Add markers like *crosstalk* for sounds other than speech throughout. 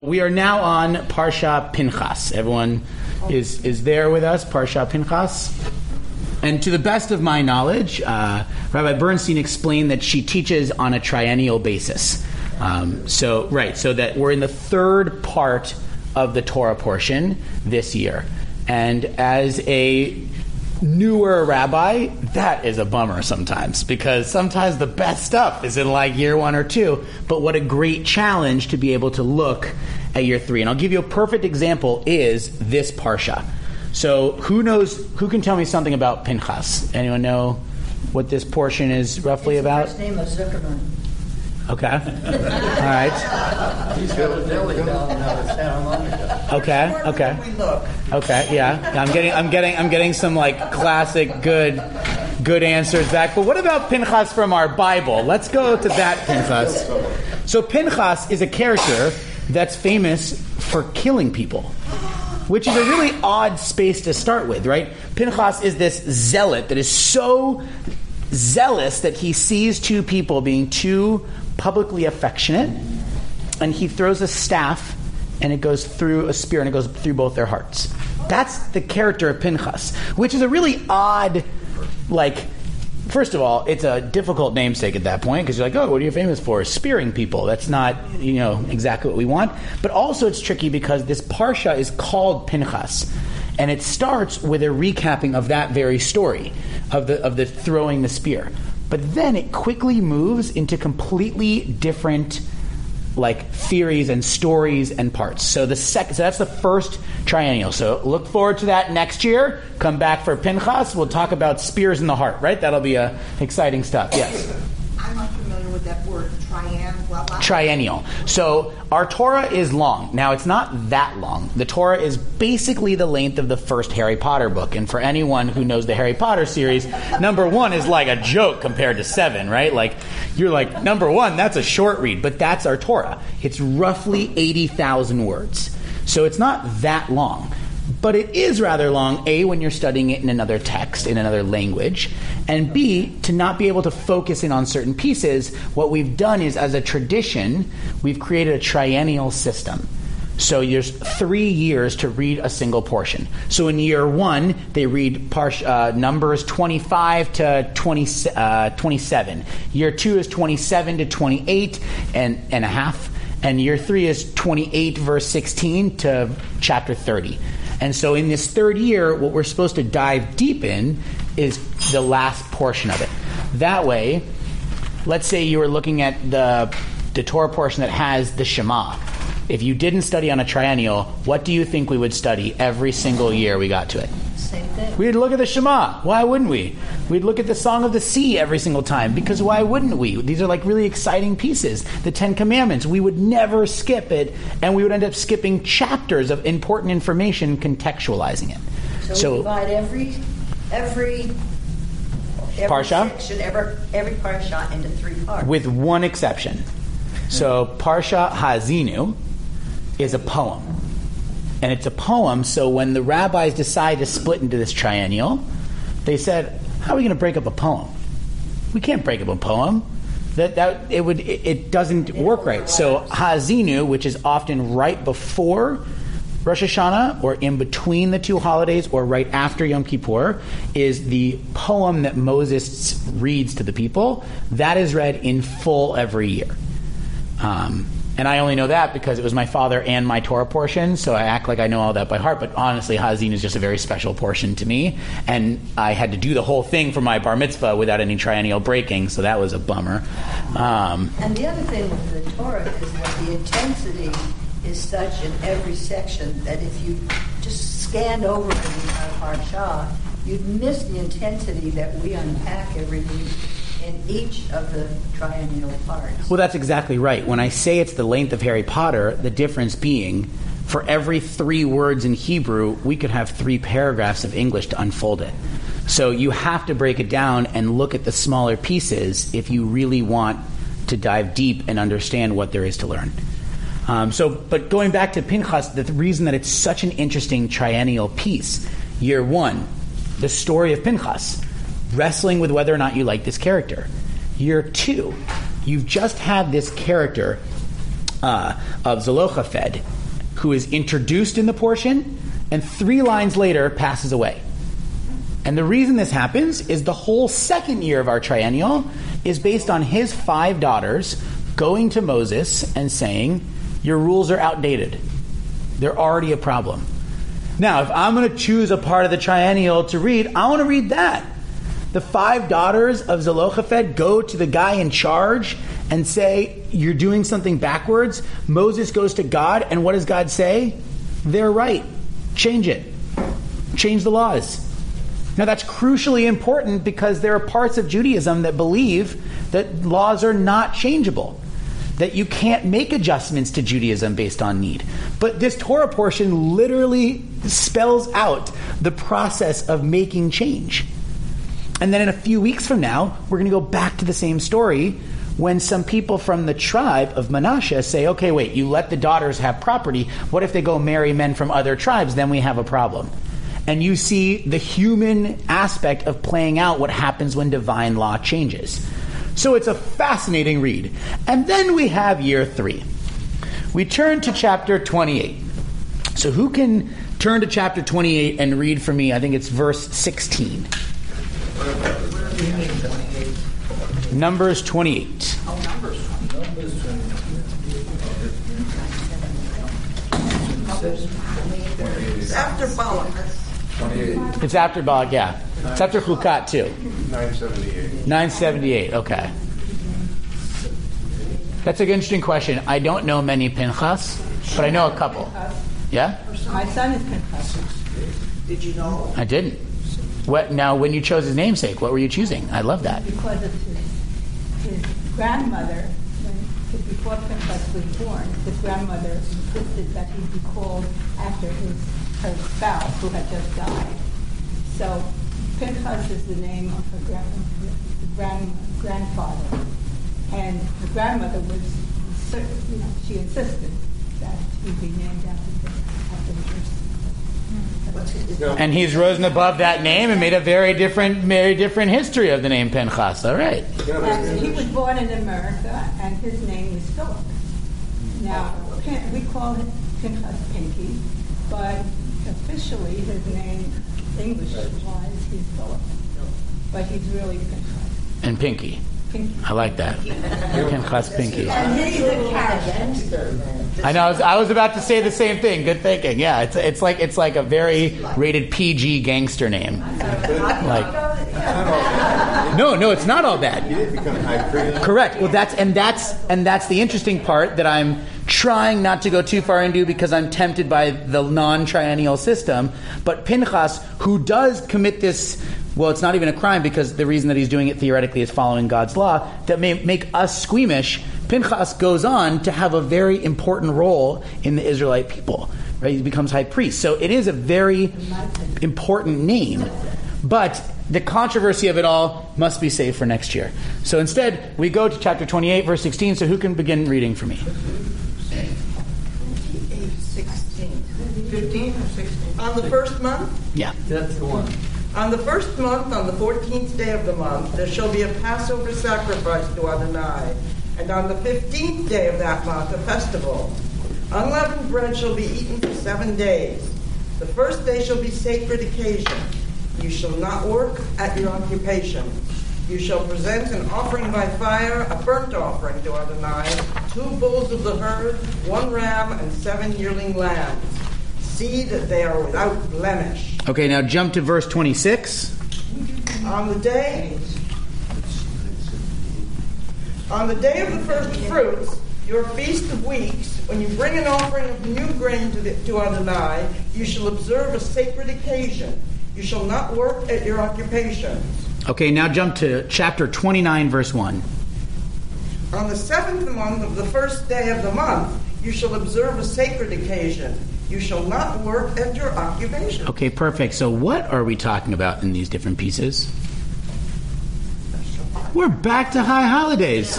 We are now on Parsha Pinchas. Everyone is, is there with us, Parsha Pinchas? And to the best of my knowledge, uh, Rabbi Bernstein explained that she teaches on a triennial basis. Um, so, right, so that we're in the third part of the Torah portion this year. And as a newer rabbi, that is a bummer sometimes because sometimes the best stuff is in like year one or two. But what a great challenge to be able to look at year three. And I'll give you a perfect example is this parsha. So who knows? Who can tell me something about Pinchas? Anyone know what this portion is roughly about? First name of Zuckerman. Okay. All right. He's got a down Santa Monica. Okay. Okay. Okay. Yeah. I'm getting. I'm getting. I'm getting some like classic good, good answers back. But what about Pinchas from our Bible? Let's go to that Pinchas. So Pinchas is a character that's famous for killing people, which is a really odd space to start with, right? Pinchas is this zealot that is so zealous that he sees two people being too publicly affectionate, and he throws a staff and it goes through a spear and it goes through both their hearts. That's the character of Pinchas, which is a really odd, like, first of all, it's a difficult namesake at that point because you're like, oh, what are you famous for? Spearing people. That's not, you know, exactly what we want. But also, it's tricky because this parsha is called Pinchas, and it starts with a recapping of that very story of the of the throwing the spear. But then it quickly moves into completely different like theories and stories and parts. So the second, so that's the first triennial. So look forward to that next year. Come back for Pinchas. We'll talk about spears in the heart. Right? That'll be uh, exciting stuff. Yes. I'm not familiar with that word, blah. Triennial. So our Torah is long. Now it's not that long. The Torah is basically the length of the first Harry Potter book. And for anyone who knows the Harry Potter series, number one is like a joke compared to seven, right? Like you're like number one, that's a short read, but that's our Torah. It's roughly eighty thousand words. So it's not that long. But it is rather long, A, when you're studying it in another text, in another language, and B, to not be able to focus in on certain pieces, what we've done is, as a tradition, we've created a triennial system. So there's three years to read a single portion. So in year one, they read uh, numbers 25 to 20, uh, 27. Year two is 27 to 28 and, and a half. And year three is 28 verse 16 to chapter 30. And so in this third year, what we're supposed to dive deep in is the last portion of it. That way, let's say you were looking at the, the Torah portion that has the Shema. If you didn't study on a triennial, what do you think we would study every single year we got to it? Same thing. We'd look at the Shema. Why wouldn't we? We'd look at the Song of the Sea every single time because why wouldn't we? These are like really exciting pieces. The Ten Commandments. We would never skip it, and we would end up skipping chapters of important information contextualizing it. So, we divide every every every Parsha? section, every every parsha into three parts. with one exception. So Parsha Hazinu is a poem. And it's a poem, so when the rabbis decide to split into this triennial, they said, How are we going to break up a poem? We can't break up a poem. That, that it would it, it doesn't work right. So Hazinu, which is often right before Rosh Hashanah or in between the two holidays or right after Yom Kippur is the poem that Moses reads to the people. That is read in full every year. Um, and I only know that because it was my father and my Torah portion, so I act like I know all that by heart. But honestly, Hazin is just a very special portion to me, and I had to do the whole thing for my bar mitzvah without any triennial breaking, so that was a bummer. Um, And the other thing with the Torah is that the intensity is such in every section that if you just scanned over the entire parsha, you'd miss the intensity that we unpack every week in each of the triennial parts. Well, that's exactly right. When I say it's the length of Harry Potter, the difference being for every three words in Hebrew, we could have three paragraphs of English to unfold it. So you have to break it down and look at the smaller pieces if you really want to dive deep and understand what there is to learn. Um, so, but going back to Pinchas, the reason that it's such an interesting triennial piece, year one, the story of Pinchas wrestling with whether or not you like this character. Year two, you've just had this character uh, of Zelophehad, who is introduced in the portion and three lines later passes away. And the reason this happens is the whole second year of our triennial is based on his five daughters going to Moses and saying, Your rules are outdated. They're already a problem. Now, if I'm going to choose a part of the triennial to read, I want to read that. The five daughters of Zelophehad go to the guy in charge and say, You're doing something backwards. Moses goes to God, and what does God say? They're right. Change it. Change the laws. Now, that's crucially important because there are parts of Judaism that believe that laws are not changeable, that you can't make adjustments to Judaism based on need. But this Torah portion literally spells out the process of making change. And then in a few weeks from now, we're going to go back to the same story when some people from the tribe of Manasseh say, okay, wait, you let the daughters have property. What if they go marry men from other tribes? Then we have a problem. And you see the human aspect of playing out what happens when divine law changes. So it's a fascinating read. And then we have year three. We turn to chapter 28. So who can turn to chapter 28 and read for me? I think it's verse 16. Numbers 28. Oh, numbers. It's after Balak. It's after Balak, yeah. It's after Chukat, too. 978. 978, okay. That's an interesting question. I don't know many Pinchas, but I know a couple. Yeah? My son is Pinchas. Did you know? I didn't. What now? When you chose his namesake, what were you choosing? I love that. Because of his, his grandmother, when, before Pinchas was born, his grandmother insisted that he be called after his her spouse who had just died. So Pinchas is the name of her grand, grand, grandfather, and the grandmother was, you know, she insisted that he be named after, after her and he's risen above that name and made a very different, very different history of the name Pinchas. All right. And he was born in America, and his name is Philip. Now, we call him Pinchas Pinky, but officially his name, English-wise, he's Philip. But he's really Pinchas. And Pinky. Pinky. I like that. Pinchas Pinky. And he's. I know. I was, I was about to say the same thing. Good thinking. Yeah, it's it's like it's like a very rated PG gangster name. Like, no, no, it's not all bad. You didn't become high priest. Correct. Well, that's and that's and that's the interesting part that I'm trying not to go too far into because I'm tempted by the non-triennial system. But Pinchas, who does commit this, well, it's not even a crime because the reason that he's doing it theoretically is following God's law that may make us squeamish. Pinchas goes on to have a very important role in the Israelite people. Right? He becomes high priest. So it is a very important name. But the controversy of it all must be saved for next year. So instead, we go to chapter 28, verse 16. So who can begin reading for me? 16. 15 or 16? On the first month? Yeah. That's the one. On the first month, on the 14th day of the month, there shall be a Passover sacrifice to Adonai. And on the 15th day of that month, a festival. Unleavened bread shall be eaten for seven days. The first day shall be sacred occasion. You shall not work at your occupation. You shall present an offering by fire, a burnt offering to Adonai, two bulls of the herd, one ram, and seven yearling lambs. See that they are without blemish. Okay, now jump to verse 26. On the day on the day of the first fruits, your feast of weeks, when you bring an offering of new grain to, the, to Adonai, you shall observe a sacred occasion. You shall not work at your occupations. Okay, now jump to chapter 29, verse 1. On the seventh month of the first day of the month, you shall observe a sacred occasion. You shall not work at your occupation. Okay, perfect. So, what are we talking about in these different pieces? We're back to high holidays.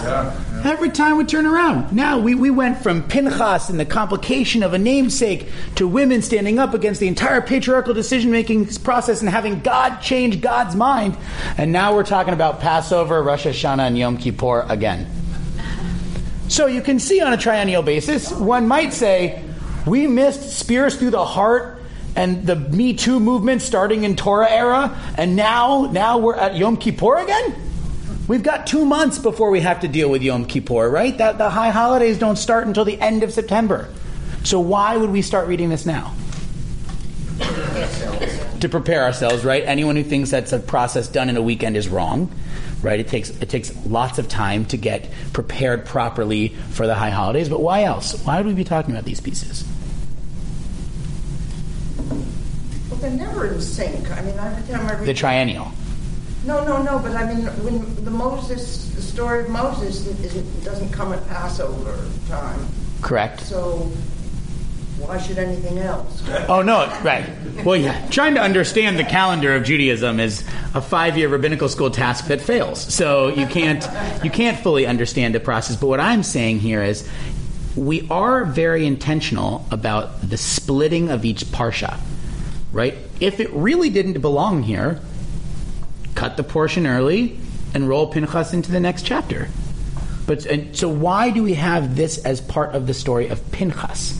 Every time we turn around. Now, we, we went from Pinchas and the complication of a namesake to women standing up against the entire patriarchal decision making process and having God change God's mind. And now we're talking about Passover, Rosh Hashanah, and Yom Kippur again. So you can see on a triennial basis, one might say, we missed spears through the heart and the Me Too movement starting in Torah era, and now now we're at Yom Kippur again. We've got two months before we have to deal with Yom Kippur, right? That the high holidays don't start until the end of September. So why would we start reading this now? to prepare ourselves, right? Anyone who thinks that's a process done in a weekend is wrong, right? It takes it takes lots of time to get prepared properly for the high holidays. But why else? Why would we be talking about these pieces? Well, they're never in sync. I mean, every time I read The triennial. No, no, no. But I mean, when the Moses, the story of Moses, doesn't come at Passover time. Correct. So why should anything else? Oh no, right. Well, yeah. Trying to understand the calendar of Judaism is a five-year rabbinical school task that fails. So you can't you can't fully understand the process. But what I'm saying here is, we are very intentional about the splitting of each parsha, right? If it really didn't belong here, cut the portion early and roll Pinchas into the next chapter. But and so why do we have this as part of the story of Pinchas?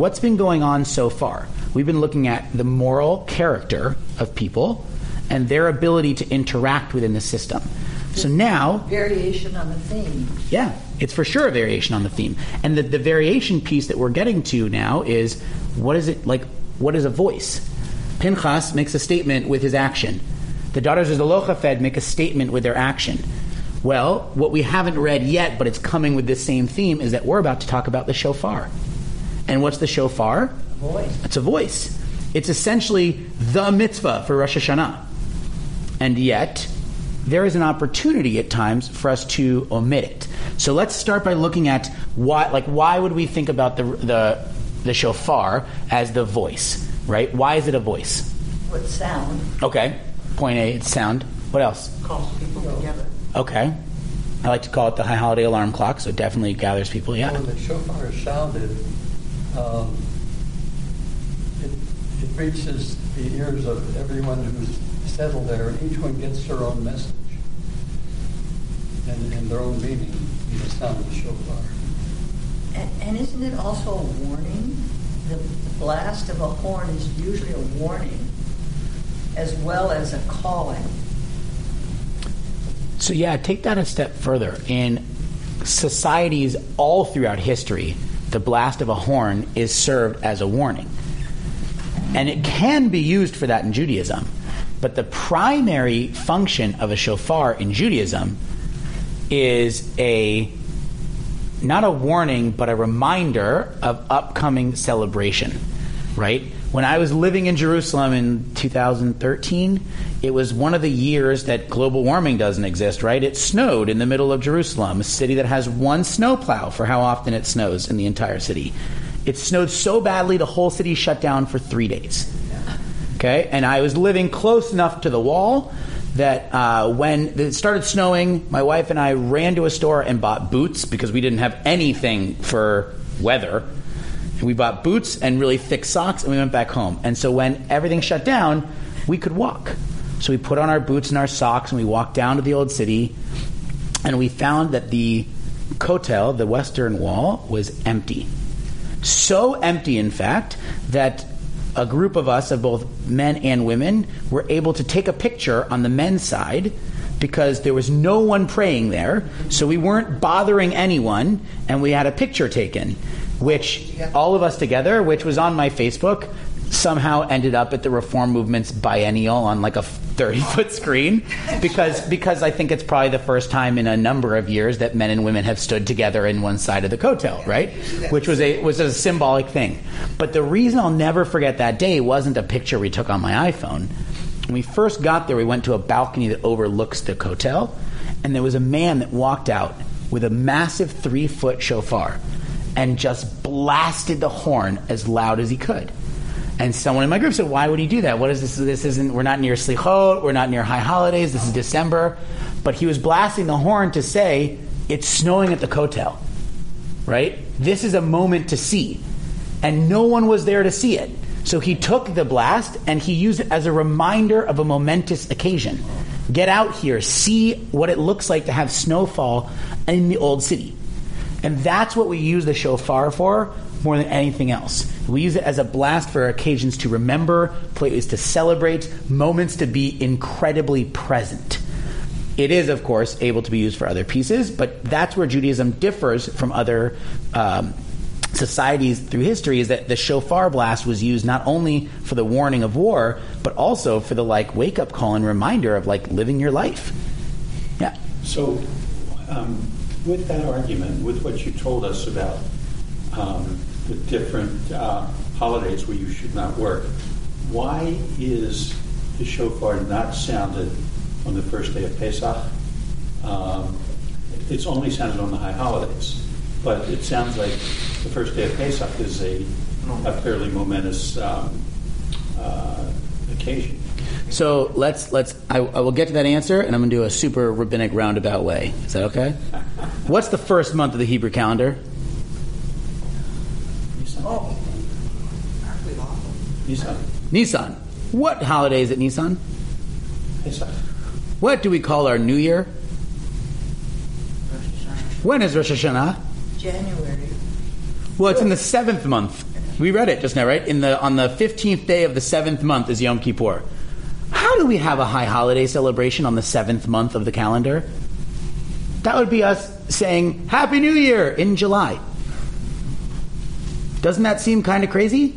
What's been going on so far? We've been looking at the moral character of people and their ability to interact within the system. So now, Variation on the theme. yeah, it's for sure a variation on the theme. And the, the variation piece that we're getting to now is what is it like? What is a voice? Pinchas makes a statement with his action. The daughters of Zelophehad make a statement with their action. Well, what we haven't read yet, but it's coming with this same theme, is that we're about to talk about the shofar. And what's the shofar? A Voice. It's a voice. It's essentially the mitzvah for Rosh Hashanah. And yet, there is an opportunity at times for us to omit it. So let's start by looking at why, like, why would we think about the, the, the shofar as the voice, right? Why is it a voice? What sound? Okay. Point A, it's sound. What else? Calls people together. Okay. I like to call it the high holiday alarm clock, so it definitely gathers people. Yeah. When the shofar is sounded, um, it, it reaches the ears of everyone who's settled there, and each one gets their own message and, and their own meaning in the sound of the shofar. And, and isn't it also a warning? The, the blast of a horn is usually a warning as well as a calling. So yeah, take that a step further. In societies all throughout history, the blast of a horn is served as a warning. And it can be used for that in Judaism. But the primary function of a shofar in Judaism is a not a warning, but a reminder of upcoming celebration, right? When I was living in Jerusalem in 2013, it was one of the years that global warming doesn't exist, right? It snowed in the middle of Jerusalem, a city that has one snowplow for how often it snows in the entire city. It snowed so badly the whole city shut down for three days. Okay, and I was living close enough to the wall that uh, when it started snowing, my wife and I ran to a store and bought boots because we didn't have anything for weather. And we bought boots and really thick socks, and we went back home. And so when everything shut down, we could walk. So we put on our boots and our socks, and we walked down to the old city, and we found that the Kotel, the western wall, was empty. So empty, in fact, that a group of us, of both men and women, were able to take a picture on the men's side because there was no one praying there. So we weren't bothering anyone, and we had a picture taken, which all of us together, which was on my Facebook, somehow ended up at the Reform Movement's biennial on like a 30 foot *laughs* screen because because I think it's probably the first time in a number of years that men and women have stood together in one side of the Kotel, right? Which was a was a symbolic thing. But the reason I'll never forget that day wasn't a picture we took on my iPhone. When we first got there, we went to a balcony that overlooks the Kotel, and there was a man that walked out with a massive three foot shofar and just blasted the horn as loud as he could. And someone in my group said, "Why would he do that? What is this? This isn't. We're not near Slichot. We're not near high holidays. This is December." But he was blasting the horn to say it's snowing at the Kotel, right? This is a moment to see, and no one was there to see it. So he took the blast and he used it as a reminder of a momentous occasion. Get out here, see what it looks like to have snowfall in the old city. And that's what we use the shofar for more than anything else. We use it as a blast for occasions to remember, places to celebrate, moments to be incredibly present. It is, of course, able to be used for other pieces, but that's where Judaism differs from other um, societies through history. Is that the shofar blast was used not only for the warning of war, but also for the like wake up call and reminder of like living your life. Yeah. So, um, with that argument, with what you told us about um, the different uh, holidays where you should not work, why is the shofar not sounded on the first day of Pesach? Um, it's only sounded on the high holidays, but it sounds like the first day of Pesach is a, a fairly momentous um, uh, occasion. So let's let's. I, I will get to that answer, and I'm going to do a super rabbinic roundabout way. Is that okay? What's the first month of the Hebrew calendar? Oh, Nisan. Nisan. What holiday is it? Nisan. Pesach. What do we call our New Year? Rosh Hashanah. When is Rosh Hashanah? January. Well, it's in the seventh month. We read it just now, right? In the on the fifteenth day of the seventh month is Yom Kippur. How do we have a high holiday celebration on the seventh month of the calendar? That would be us saying Happy New Year in July. Doesn't that seem kind of crazy?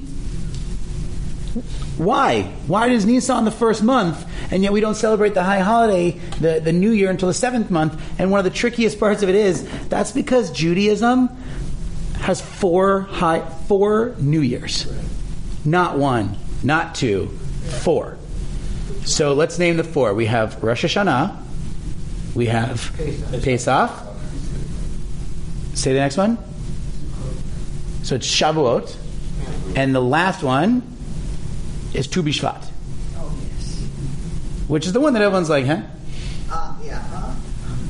Why? Why does Nisan the first month, and yet we don't celebrate the high holiday, the, the New Year, until the seventh month? And one of the trickiest parts of it is that's because Judaism has four high, four New Years, not one, not two, four. So let's name the four. We have Rosh Hashanah, we have Pesach. Say the next one. So it's Shavuot, and the last one is Tu B'Shvat, Oh, yes. which is the one that everyone's like, huh? Uh, yeah, huh?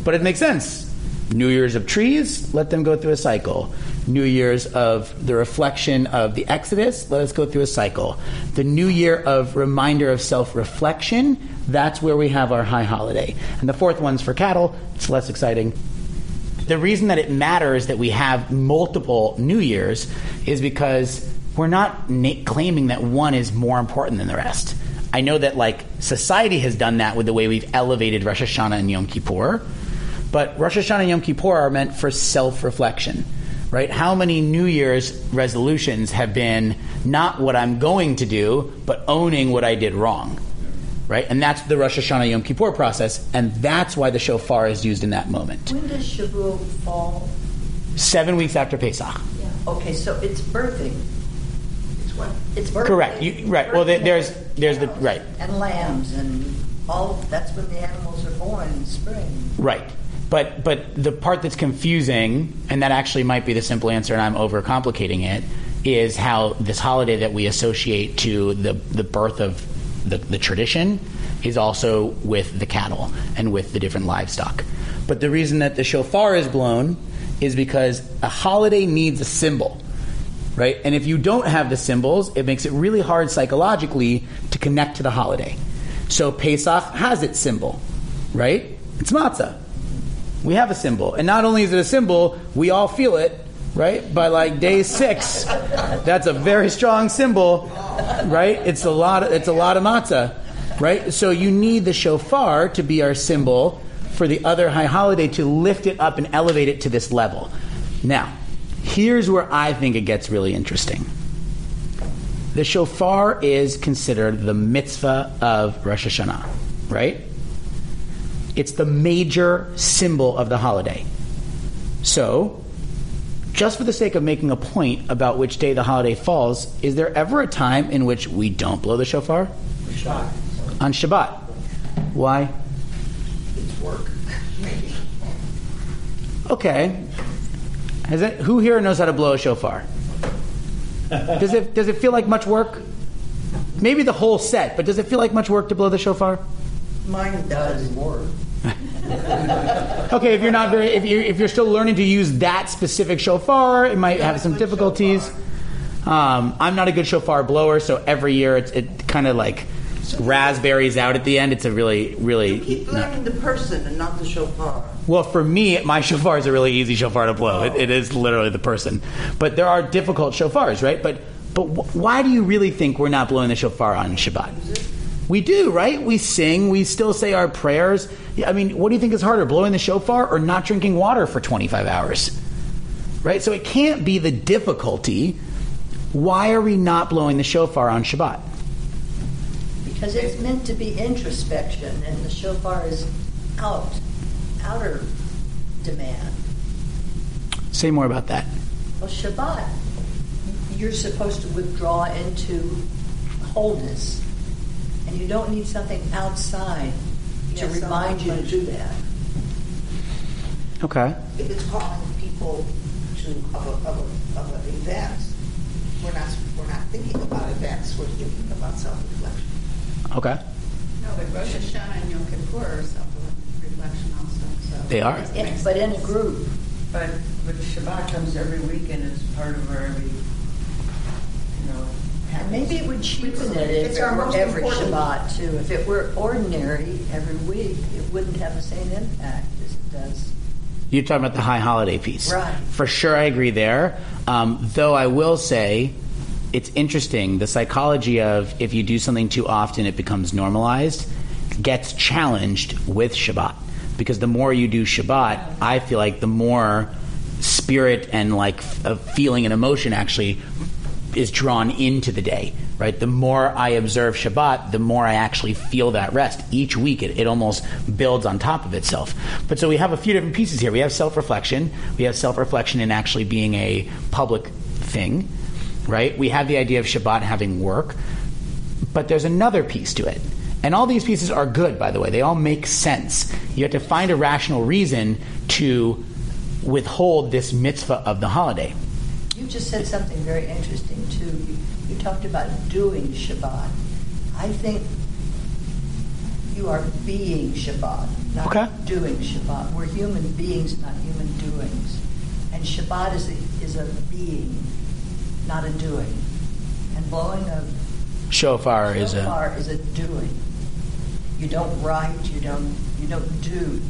But it makes sense. New Year's of trees, let them go through a cycle. New Year's of the reflection of the Exodus, let us go through a cycle. The New Year of reminder of self reflection, that's where we have our high holiday. And the fourth one's for cattle, it's less exciting. The reason that it matters that we have multiple New Years is because we're not na- claiming that one is more important than the rest. I know that like society has done that with the way we've elevated Rosh Hashanah and Yom Kippur, but Rosh Hashanah and Yom Kippur are meant for self-reflection, right? How many New Year's resolutions have been not what I'm going to do, but owning what I did wrong, right? And that's the Rosh Hashanah Yom Kippur process, and that's why the shofar is used in that moment. When does Shavuot fall? Seven weeks after Pesach. Okay, so it's birthing. It's what? It's birthing. Correct. You, right. Well, there's there's the right. And lambs and all, that's when the animals are born in spring. Right. But but the part that's confusing, and that actually might be the simple answer, and I'm overcomplicating it, is how this holiday that we associate to the the birth of the, the tradition is also with the cattle and with the different livestock. But the reason that the shofar is blown is because a holiday needs a symbol. Right? And if you don't have the symbols, it makes it really hard psychologically to connect to the holiday. So Pesach has its symbol, right? It's matzah. We have a symbol. And not only is it a symbol, we all feel it, right? By like day six. That's a very strong symbol, right? It's a lot of, it's a lot of matzah, right? So you need the shofar to be our symbol for the other high holiday to lift it up and elevate it to this level. Now, here's where I think it gets really interesting. The shofar is considered the mitzvah of Rosh Hashanah, right? It's the major symbol of the holiday. So, just for the sake of making a point about which day the holiday falls, is there ever a time in which we don't blow the shofar? On Shabbat. Why? It's work. Okay. Has it, who here knows how to blow a shofar? Does it does it feel like much work? Maybe the whole set, but does it feel like much work to blow the shofar? Mine does. Work. *laughs* okay, if you're not very, if you're if you're still learning to use that specific shofar, it might have some difficulties. Um, I'm not a good shofar blower, so every year it's, it kind of like raspberries out at the end. It's a really, really. You keep blaming the person and not the shofar. Well, for me, my shofar is a really easy shofar to blow. It, it is literally the person. But there are difficult shofars, right? But but wh- why do you really think we're not blowing the shofar on Shabbat? We do, right? We sing, we still say our prayers. I mean, what do you think is harder, blowing the shofar or not drinking water for 25 hours? Right? So it can't be the difficulty. Why are we not blowing the shofar on Shabbat? Because it's meant to be introspection, and the shofar is out, outer demand. Say more about that. Well, Shabbat, you're supposed to withdraw into wholeness, you don't need something outside to Yes, remind you to do that. Okay. If it's calling people to, of a, of a, of an event, we're not, we're not thinking about events, we're thinking about self-reflection. Okay. No, but Rosh Hashanah and Yom Kippur are self-reflection also, so. They are. It In- But in a group, But, but Shabbat comes every week and it's part of our every, you know. And maybe it would cheapen it if It's it our were most every important- Shabbat too. If it were ordinary every week, it wouldn't have the same impact as it does. You're talking about the high holiday piece. Right. For sure, I agree there. Um, though I will say, it's interesting. The psychology of if you do something too often, it becomes normalized, gets challenged with Shabbat. Because the more you do Shabbat, I feel like the more spirit and like f- of feeling and emotion actually is drawn into the day, right? The more I observe Shabbat, the more I actually feel that rest. Each week, it, it almost builds on top of itself. But so we have a few different pieces here. We have self reflection, we have self reflection in actually being a public thing, right? We have the idea of Shabbat having work, but there's another piece to it. And all these pieces are good, by the way. They all make sense. You have to find a rational reason to withhold this mitzvah of the holiday. You just said something very interesting too. You, you talked about doing Shabbat. I think you are being Shabbat, not Okay. doing Shabbat. We're human beings, not human doings. And Shabbat is a, is a being, not a doing. And blowing a Shofar is a. shofar is a doing. You don't write. You don't. You don't do.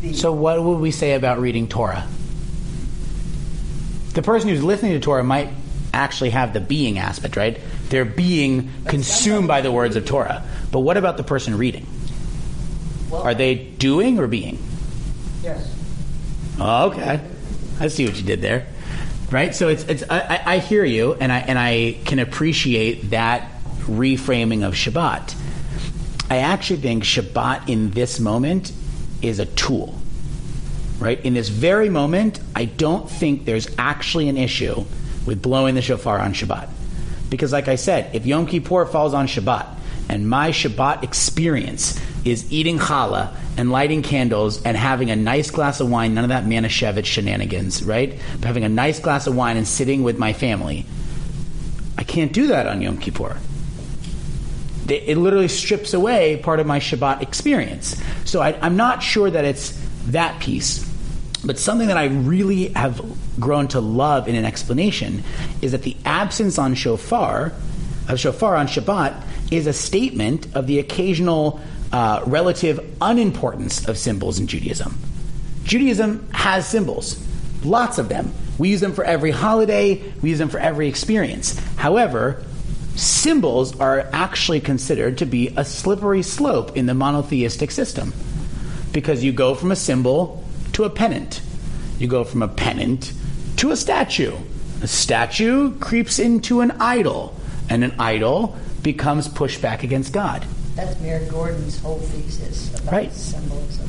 You. So, what would we say about reading Torah? The person who's listening to Torah might actually have the being aspect, right? They're being consumed by the words of Torah. But what about the person reading? Well, Are they doing or being? Yes. Oh, okay. I see what you did there. Right? So it's it's I, I- I hear you and I and I can appreciate that reframing of Shabbat. I actually think Shabbat in this moment is a tool. Right? In this very moment, I don't think there's actually an issue with blowing the shofar on Shabbat. Because like I said, if Yom Kippur falls on Shabbat and my Shabbat experience is eating challah and lighting candles and having a nice glass of wine, none of that Manischewitz shenanigans, right? But having a nice glass of wine and sitting with my family, I can't do that on Yom Kippur. It it literally strips away part of my Shabbat experience. So I, I'm not sure that it's that piece. But something that I really have grown to love in an explanation is that the absence on shofar, of shofar on Shabbat, is a statement of the occasional uh, relative unimportance of symbols in Judaism. Judaism has symbols, lots of them. We use them for every holiday, we use them for every experience. However, symbols are actually considered to be a slippery slope in the monotheistic system because you go from a symbol to a pennant. You go from a pennant to a statue. A statue creeps into an idol, and an idol becomes pushed back against God. That's Mayor Gordon's whole thesis about Right. symbolism.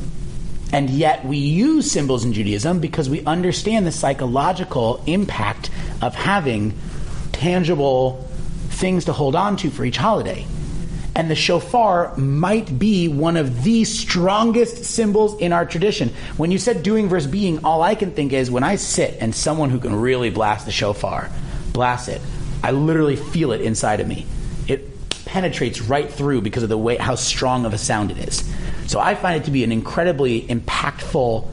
And yet we use symbols in Judaism because we understand the psychological impact of having tangible things to hold on to for each holiday. And the shofar might be one of the strongest symbols in our tradition. When you said doing versus being, all I can think is when I sit and someone who can really blast the shofar blast it, I literally feel it inside of me. It penetrates right through because of the way how strong of a sound it is. So I find it to be an incredibly impactful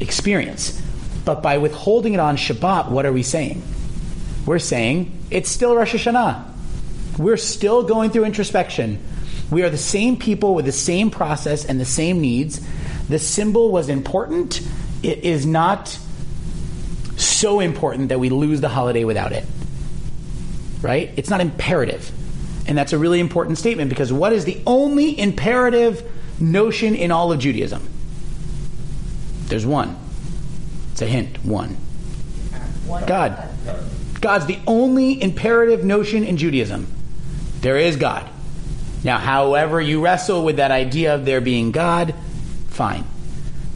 experience. But by withholding it on Shabbat, what are we saying? We're saying it's still Rosh Hashanah. We're still going through introspection. We are the same people with the same process and the same needs. The symbol was important. It is not so important that we lose the holiday without it. Right? It's not imperative. And that's a really important statement because what is the only imperative notion in all of Judaism? There's one. It's a hint. One. God. God's the only imperative notion in Judaism. There is God. Now, however you wrestle with that idea of there being God, fine.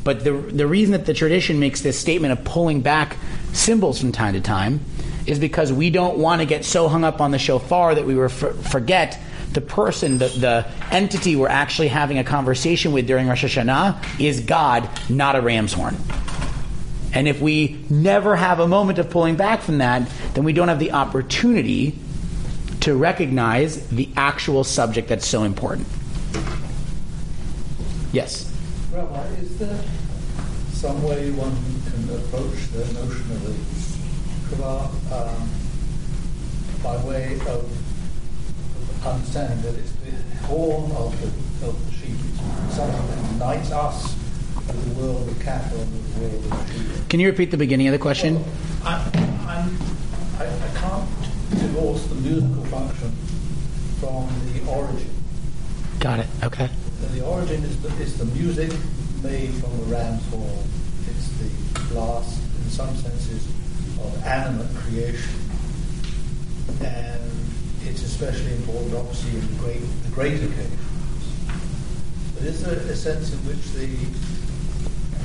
But the, the reason that the tradition makes this statement of pulling back symbols from time to time is because we don't want to get so hung up on the shofar that we forget the person, the, the entity we're actually having a conversation with during Rosh Hashanah is God, not a ram's horn. And if we never have a moment of pulling back from that, then we don't have the opportunity to recognize the actual subject that's so important. Yes? Rabbi, is there some way one can approach the notion of the Kabbalah um, by way of understanding that it's the horn of the, of the sheep, something that unites us with the world of cattle and with the world of sheep? Can you repeat the beginning of the question? Well, I, I, I can't divorce the musical function from the origin. Got it. Okay. And the origin is the, is the music made from the ram's horn. It's the last, in some senses, of animate creation. And it's especially important, obviously, in the great, the great occasions. But is there a sense in which the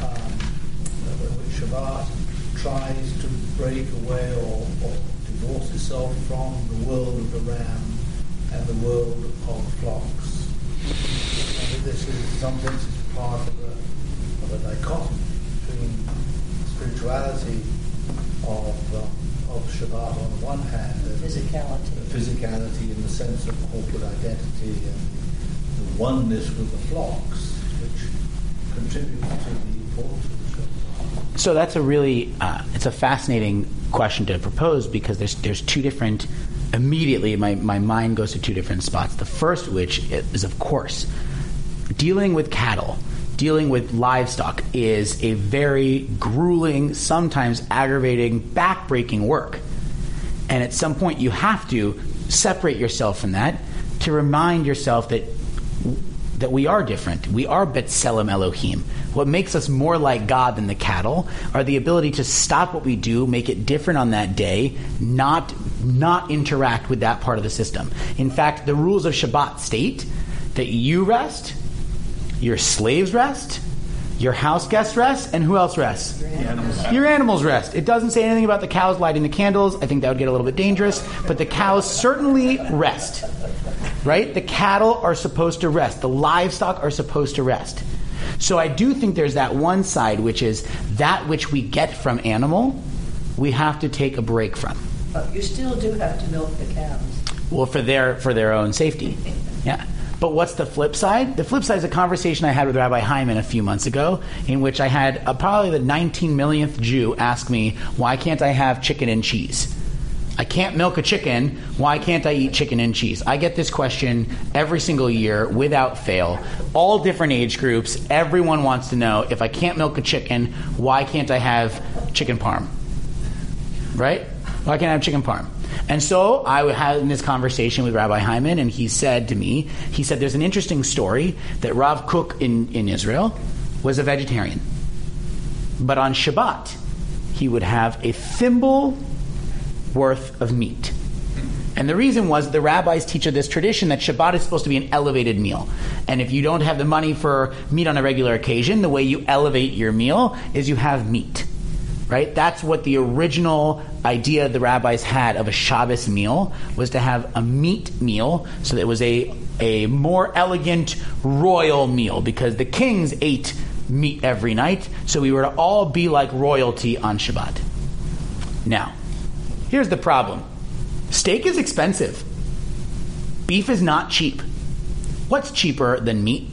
um, in which Shabbat tries to break away or, or divorce itself from the world of the ram and the world of the flocks. And this is, in some senses, part of a, of a dichotomy between spirituality of, uh, of Shabbat on the one hand and physicality. The physicality in the sense of corporate identity and the oneness with the flocks, which contributes to the importance of Shabbat. So that's a really, uh, it's a fascinating question to propose because there's there's two different immediately my, my mind goes to two different spots. The first which is of course dealing with cattle, dealing with livestock is a very grueling, sometimes aggravating, backbreaking work. And at some point you have to separate yourself from that to remind yourself that that we are different. We are Betselem Elohim. What makes us more like God than the cattle are the ability to stop what we do, make it different on that day, not not interact with that part of the system. In fact, the rules of Shabbat state that you rest, your slaves rest, your house guests rest, and who else rests? Your animals. Your animals rest. It doesn't say anything about the cows lighting the candles. I think that would get a little bit dangerous, but the cows certainly rest right? The cattle are supposed to rest, the livestock are supposed to rest. So I do think there's that one side, which is that which we get from animal, we have to take a break from. But you still do have to milk the cows. Well, for their for their own safety, *laughs* yeah. But what's the flip side? The flip side is a conversation I had with Rabbi Hyman a few months ago, in which I had a, probably the 19 millionth Jew ask me, "Why can't I have chicken and cheese?" I can't milk a chicken. Why can't I eat chicken and cheese? I get this question every single year without fail. All different age groups. Everyone wants to know if I can't milk a chicken, why can't I have chicken parm? Right? Why can't I have chicken parm? And so I had this conversation with Rabbi Hyman, and he said to me, he said, there's an interesting story that Rav Kook in, in Israel was a vegetarian. But on Shabbat, he would have a thimble worth of meat. And the reason was the rabbis teach of this tradition that Shabbat is supposed to be an elevated meal. And if you don't have the money for meat on a regular occasion, the way you elevate your meal is you have meat. Right? That's what the original idea the rabbis had of a Shabbos meal was to have a meat meal so that it was a, a more elegant royal meal because the kings ate meat every night, so we were to all be like royalty on Shabbat. Now, Here's the problem steak is expensive, beef is not cheap. What's cheaper than meat?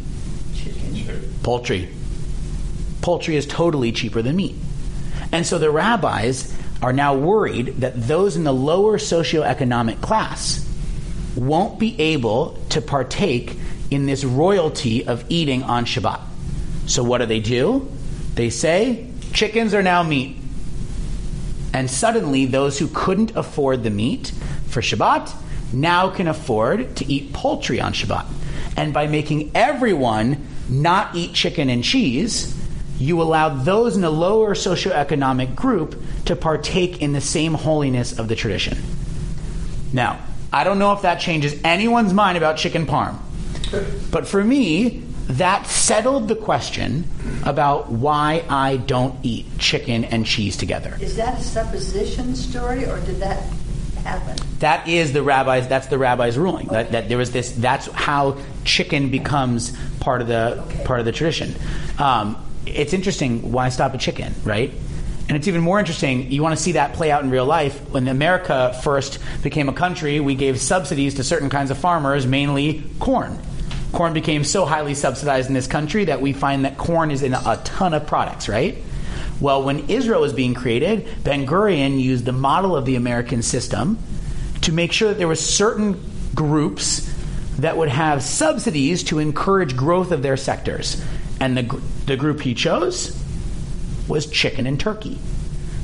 Chicken. Poultry. Poultry is totally cheaper than meat. And so the rabbis are now worried that those in the lower socioeconomic class won't be able to partake in this royalty of eating on Shabbat. So what do they do? They say, chickens are now meat. And suddenly, those who couldn't afford the meat for Shabbat now can afford to eat poultry on Shabbat. And by making everyone not eat chicken and cheese, you allow those in a lower socioeconomic group to partake in the same holiness of the tradition. Now, I don't know if that changes anyone's mind about chicken parm, but for me, that settled the question about why I don't eat chicken and cheese together. Is that a supposition story, or did that happen? That is the rabbi's. That's the rabbi's ruling. Okay. That, that, there was this. That's how chicken becomes part of the okay. part of the tradition. Um, it's interesting. Why stop at chicken, right? And it's even more interesting. You want to see that play out in real life. When America first became a country, we gave subsidies to certain kinds of farmers, mainly corn. Corn became so highly subsidized in this country that we find that corn is in a ton of products, right? Well, when Israel was being created, Ben Gurion used the model of the American system to make sure that there were certain groups that would have subsidies to encourage growth of their sectors. And the, the group he chose was chicken and turkey.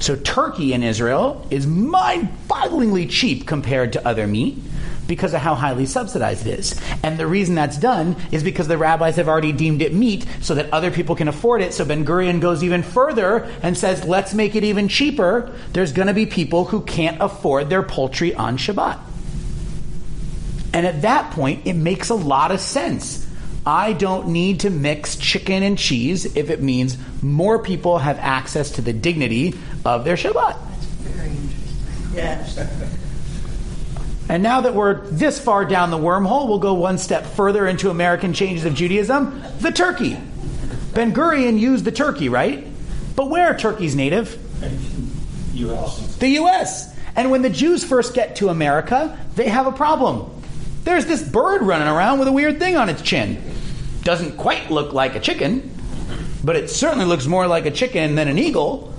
So, turkey in Israel is mind bogglingly cheap compared to other meat because of how highly subsidized it is. And the reason that's done is because the rabbis have already deemed it meat so that other people can afford it. So Ben Gurion goes even further and says, let's make it even cheaper. There's going to be people who can't afford their poultry on Shabbat. And at that point, it makes a lot of sense. I don't need to mix chicken and cheese if it means more people have access to the dignity of their Shabbat. That's very interesting. Yes. *laughs* And now that we're this far down the wormhole, we'll go one step further into American changes of Judaism the turkey. Ben Gurion used the turkey, right? But where are turkeys native? U.S. The U.S. And when the Jews first get to America, they have a problem. There's this bird running around with a weird thing on its chin. Doesn't quite look like a chicken, but it certainly looks more like a chicken than an eagle.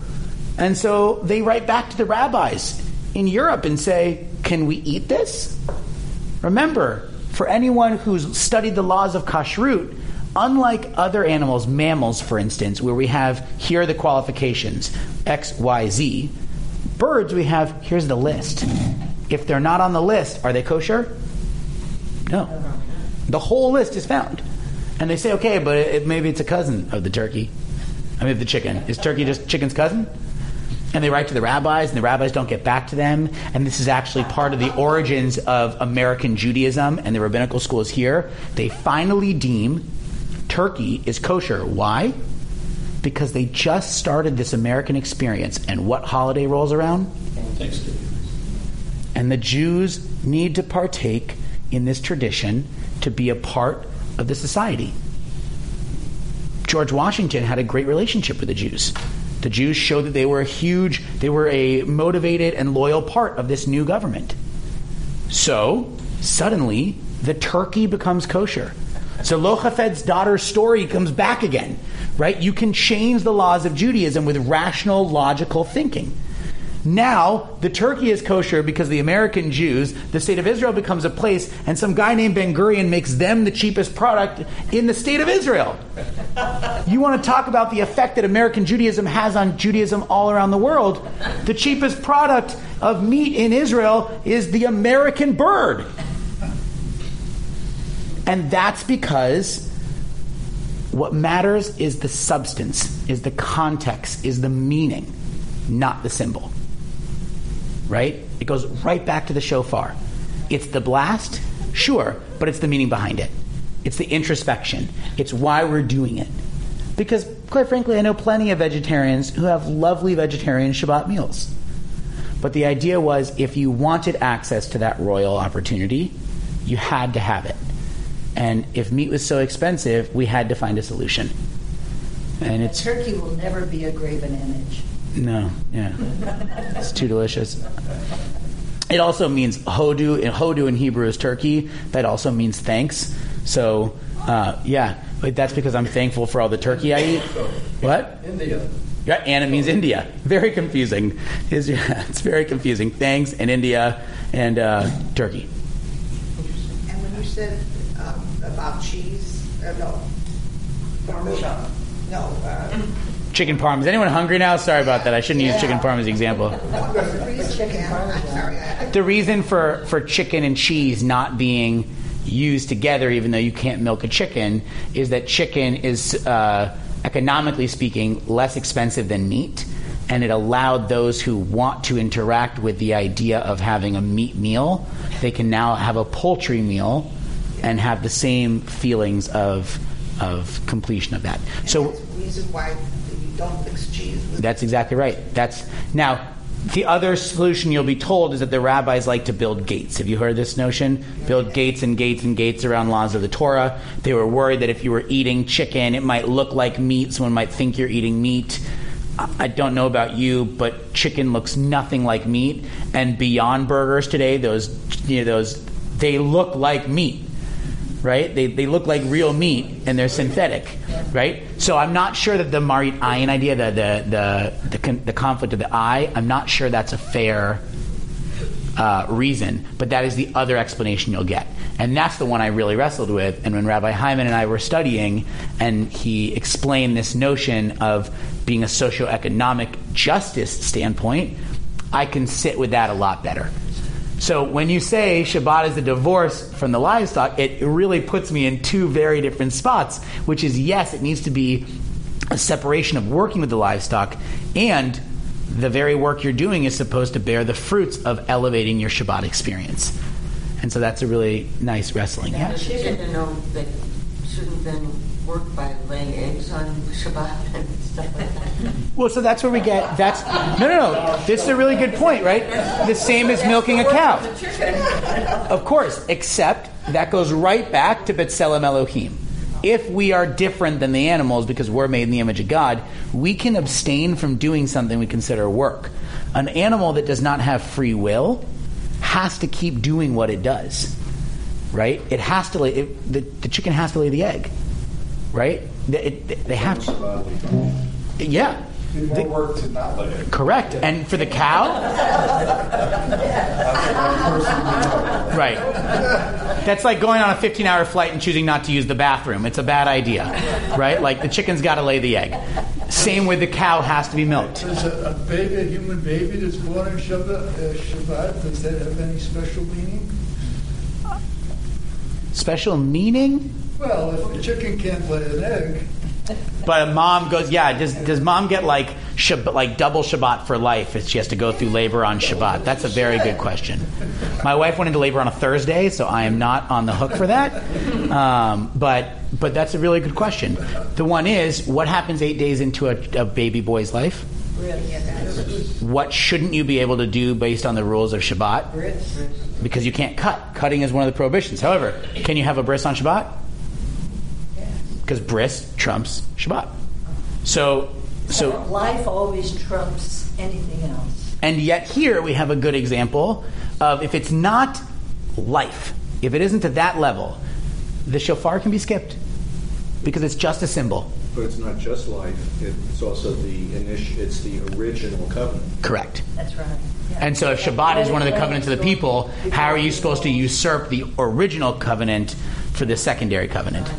And so they write back to the rabbis in Europe and say, can we eat this? Remember, for anyone who's studied the laws of kashrut, unlike other animals, mammals, for instance, where we have here are the qualifications X, Y, Z, birds we have here's the list. If they're not on the list, are they kosher? No. The whole list is found. And they say, okay, but it, maybe it's a cousin of the turkey. I mean, the chicken. Is turkey just chicken's cousin? And they write to the rabbis, and the rabbis don't get back to them. And this is actually part of the origins of American Judaism and the rabbinical schools here. They finally deem Turkey is kosher. Why? Because they just started this American experience. And what holiday rolls around? Thanksgiving. And the Jews need to partake in this tradition to be a part of the society. George Washington had a great relationship with the Jews. The Jews showed that they were a huge, they were a motivated and loyal part of this new government. So, suddenly, the turkey becomes kosher. So Lochafed's daughter's story comes back again, right? You can change the laws of Judaism with rational, logical thinking. Now, the turkey is kosher because the American Jews, the state of Israel becomes a place, and some guy named Ben Gurion makes them the cheapest product in the state of Israel. you want to talk about the effect that American Judaism has on Judaism all around the world? The cheapest product of meat in Israel is the American bird. And that's because what matters is the substance, is the context, is the meaning, not the symbol right? It goes right back to the shofar. It's the blast, sure, but it's the meaning behind it. It's the introspection. It's why we're doing it. Because, quite frankly, I know plenty of vegetarians who have lovely vegetarian Shabbat meals. But the idea was if you wanted access to that royal opportunity, you had to have it. And if meat was so expensive, we had to find a solution. And it's turkey will never be a graven image. No, yeah. it's too delicious. It also means hodu. In hodu in Hebrew is turkey. That also means thanks. So, uh, yeah, but that's because I'm thankful for all the turkey I eat. What? India. Yeah, and it means India. Very confusing. It's, yeah, it's very confusing. Thanks and India and uh, turkey. And when you said um, about cheese, uh, no. Parmesan. No, uh, Chicken parm. Is anyone hungry now? Sorry about that. I shouldn't use chicken parm as an example. the reason? Yeah, I'm sorry. I- I- The reason for, for chicken and cheese not being used together, even though you can't milk a chicken, is that chicken is, uh, economically speaking, less expensive than meat. And it allowed those who want to interact with the idea of having a meat meal, they can now have a poultry meal and have the same feelings of, of completion of that. So That's the reason why cheese with. that's exactly right. That's now the other solution you'll be told is that the rabbis like to build gates. Have you heard this notion? Build gates and gates and gates around laws of the Torah. They were worried that if you were eating chicken, it might look like meat. Someone might think you're eating meat. I don't know about you, but chicken looks nothing like meat. And Beyond Burgers today, those you know those they look like meat right? They, they look like real meat and they're synthetic, right? So I'm not sure that the Marit Ayin idea, the, the, the, the, the conflict of the eye, I'm not sure that's a fair uh, reason, but that is the other explanation you'll get. And that's the one I really wrestled with. And when Rabbi Hyman and I were studying, and he explained this notion of being a socioeconomic justice standpoint, I can sit with that a lot better. So when you say Shabbat is a divorce from the livestock, it really puts me in two very different spots, which is yes, it needs to be a separation of working with the livestock and the very work you're doing is supposed to bear the fruits of elevating your Shabbat experience. And so that's a really nice wrestling. Yeah. shouldn't then work by laying eggs on Shabbat *laughs* and stuff like that. Well, so that's where we get that's no, no, no. This is a really good point, right? The same as milking a cow. Of course, except that goes right back to B'Tselem Elohim. If we are different than the animals because we're made in the image of God, we can abstain from doing something we consider work. An animal that does not have free will has to keep doing what it does, right? It has to lay. It, the, the chicken has to lay the egg, right? They, it- they have to. Yeah. More work to not let it. Correct. And for the cow? right. That's like going on a 15 hour flight and choosing not to use the bathroom. It's a bad idea. Right? Like the chicken's got to lay the egg. Same with the cow has to be milked. Does a, a baby, a human baby that's born in Shabbat, uh, Shabbat, does that have any special meaning? Special meaning? Well, if a chicken can't lay an egg, But a mom goes, yeah, does, does mom get like Shabbat, like double Shabbat for life if she has to go through labor on Shabbat? That's a very good question. My wife went into labor on a Thursday, so I am not on the hook for that. Um, but but that's a really good question. The one is, what happens eight days into a, a baby boy's life? What shouldn't you be able to do based on the rules of Shabbat? Because you can't cut. Cutting is one of the prohibitions. However, can you have a bris on Shabbat? Because bris trumps Shabbat. So, so, life always trumps anything else. and yet here we have a good example of if it's not life, if it isn't to that level, the shofar can be skipped because it's just a symbol. But it's not just life, it's also the initi- it's the original covenant. Correct. That's right. Yeah. And so if Shabbat is one of the covenants of the people, how are you supposed to usurp the original covenant for the secondary covenant?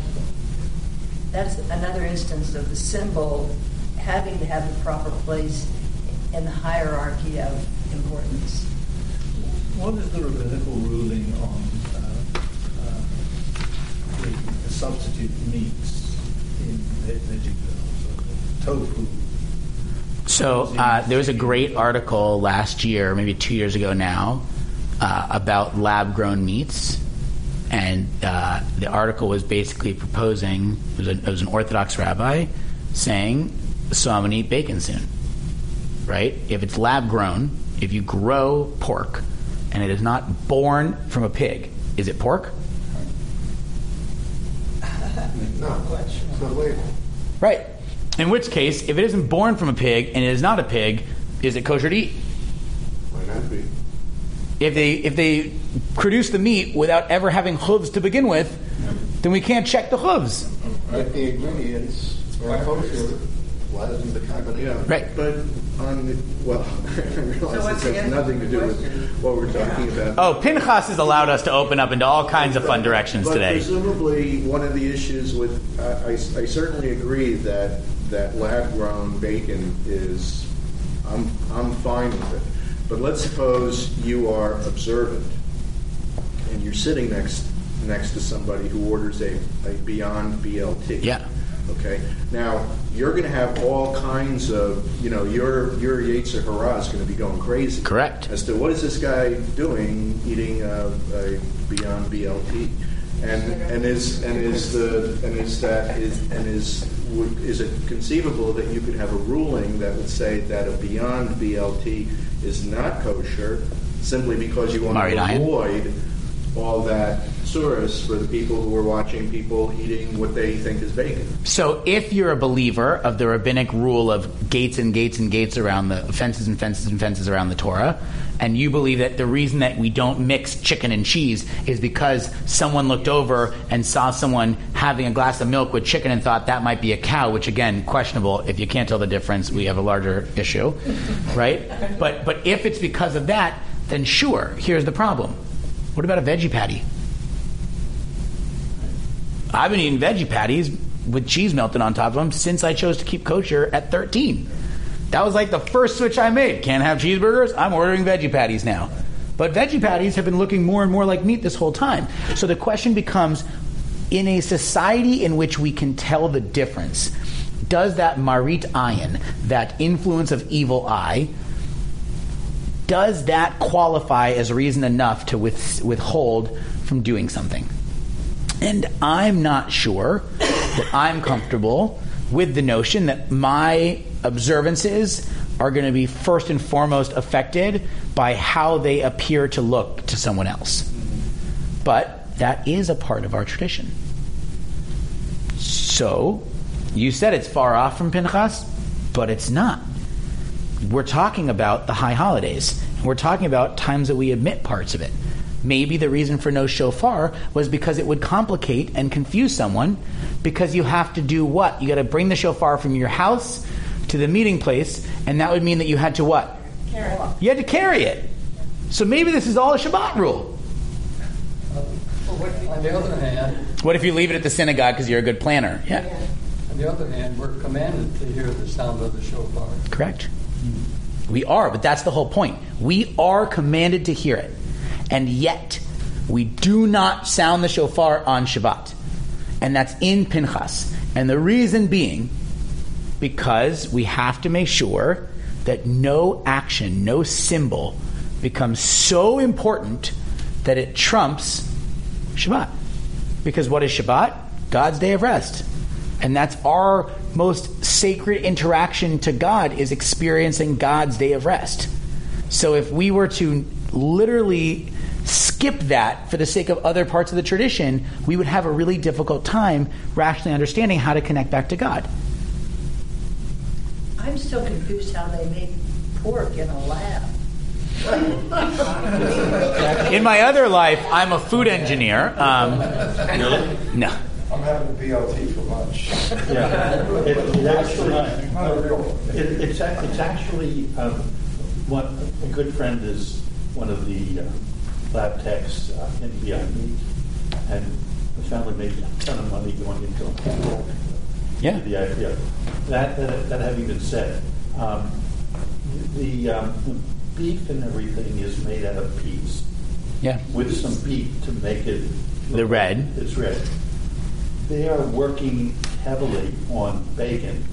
That's another instance of the symbol having to have the proper place in the hierarchy of importance. what is the rabbinical ruling on uh, uh, the, the substitute meats in ve- vegetables, tofu? So uh, there was a great article last year, maybe two years ago now, uh, about lab-grown meats, and uh, the article was basically proposing it was, a, it was an Orthodox rabbi saying, "So I'm going to eat bacon soon." Right? If it's lab-grown, if you grow pork, and it is not born from a pig, is it pork? No, it's the label. Right. In which case, if it isn't born from a pig and it is not a pig, is it kosher to eat? Might not be. If they if they produce the meat without ever having hooves to begin with, then we can't check the hooves. If the ingredients are kosher, why doesn't the covenant? Yeah, Right. But on the, well, *laughs* I realize what's this has nothing to to the do with what we're talking about. Oh, Pinchas has allowed us to open up into all kinds of fun directions But today. presumably, one of the issues with, I, I- I certainly agree that, that lab-grown bacon is, I'm, I'm fine with it. But let's suppose you are observant, and you're sitting next, next to somebody who orders a, a Beyond BLT. Yeah. Okay. Now you're going to have all kinds of, you know, your your Yetzer Hara is going to be going crazy. Correct. As to what is this guy doing eating a, a Beyond BLT, and and is and is the and is that is and is would, is it conceivable that you could have a ruling that would say that a Beyond BLT is not kosher simply because you want to avoid all that source for the people who are watching people eating what they think is bacon. So, if you're a believer of the rabbinic rule of gates and gates and gates around the fences and fences and fences around the Torah, and you believe that the reason that we don't mix chicken and cheese is because someone looked over and saw someone having a glass of milk with chicken and thought that might be a cow, which again, questionable. If you can't tell the difference, we have a larger issue, right? But but if it's because of that, then sure. Here's the problem. What about a veggie patty? I've been eating veggie patties with cheese melted on top of them since I chose to keep kosher at 13. That was like the first switch I made. Can't have cheeseburgers? I'm ordering veggie patties now. But veggie patties have been looking more and more like meat this whole time. So the question becomes in a society in which we can tell the difference, does that marit ayin, that influence of evil eye, does that qualify as reason enough to with, withhold from doing something? And I'm not sure that I'm comfortable with the notion that my observances are going to be first and foremost affected by how they appear to look to someone else. But that is a part of our tradition. So, you said it's far off from Pinchas, but it's not. We're talking about the high holidays. We're talking about times that we omit parts of it. Maybe the reason for no shofar was because it would complicate and confuse someone because you have to do what? You got to bring the shofar from your house to the meeting place, and that would mean that you had to what? Carry. You had to carry it. So maybe this is all a Shabbat rule. On the other hand, What if you leave it at the synagogue because you're a good planner? Yeah, on the other hand, we're commanded to hear the sound of the shofar. correct. We are, but that's the whole point. We are commanded to hear it. And yet, we do not sound the shofar on Shabbat. And that's in Pinchas. And the reason being, because we have to make sure that no action, no symbol becomes so important that it trumps Shabbat. Because what is Shabbat? God's day of rest. And that's our most sacred interaction to God is experiencing God's day of rest. So if we were to literally skip that for the sake of other parts of the tradition, we would have a really difficult time rationally understanding how to connect back to God. I'm still confused how they make pork in a lab. *laughs* In my other life, I'm a food engineer. Um, no. I'm having a BLT for lunch. Yeah, *laughs* it, it actually, Not a real one. it, it's, ac- it's actually, um, one, a good friend is one of the uh, lab techs uh, in Beyond Meat, and the family made a ton of money going into. Yeah. The idea. That, that, that having been said, um, the, um, the beef and everything is made out of peas Yeah. with some beef to make it. The red. It's red. They are working heavily on bacon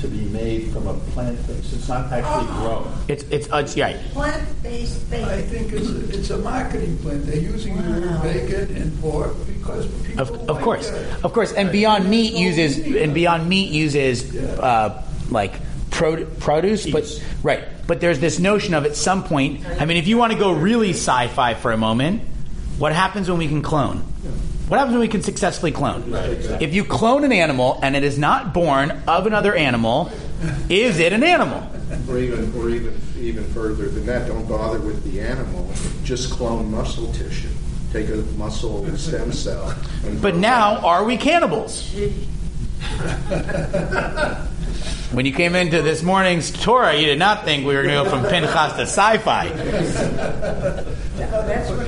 to be made from a plant base. It's not actually grown. It's it's uh, it's yeah. Plant-based bacon. I think it's a, it's a marketing plan. They're using the word bacon and pork because people Of, of like course, that. of course, and Beyond Meat uses and Beyond Meat uses uh, like pro, produce, but right. But there's this notion of at some point. I mean, if you want to go really sci-fi for a moment, what happens when we can clone? What happens when we can successfully clone? If you clone an animal and it is not born of another animal, is it an animal? Or even, or even, even further than that, don't bother with the animal. Just clone muscle tissue. Take a muscle stem cell. But now, are we cannibals? *laughs* When you came into this morning's Torah, you did not think we were going to go from Pinchas to sci-fi.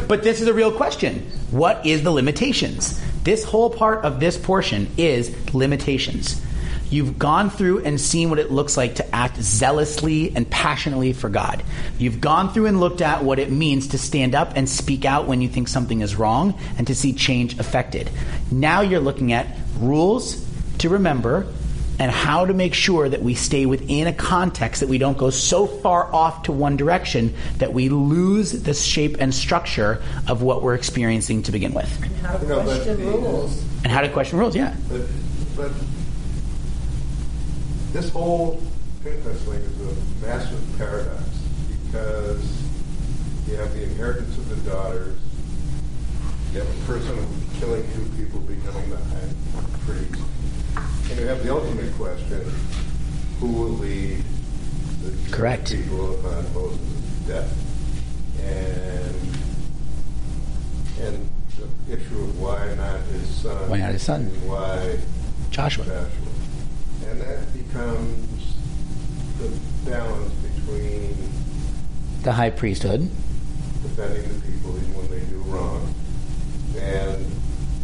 But this is a real question. What is the limitations? This whole part of this portion is limitations. You've gone through and seen what it looks like to act zealously and passionately for God. You've gone through and looked at what it means to stand up and speak out when you think something is wrong and to see change affected. Now you're looking at rules to remember and how to make sure that we stay within a context that we don't go so far off to one direction that we lose the shape and structure of what we're experiencing to begin with. And how to question rules. And how to question rules, yeah. But, but this whole Pinchas thing is a massive paradox because you have the inheritance of the daughters, you have a person killing two people becoming the high priest, and you have the ultimate question: Who will lead the Correct. people upon Moses' death? And and the issue of why not his son? Why not his son? And why Joshua. Joshua? And that becomes the balance between The high priesthood. defending the people even when they do wrong and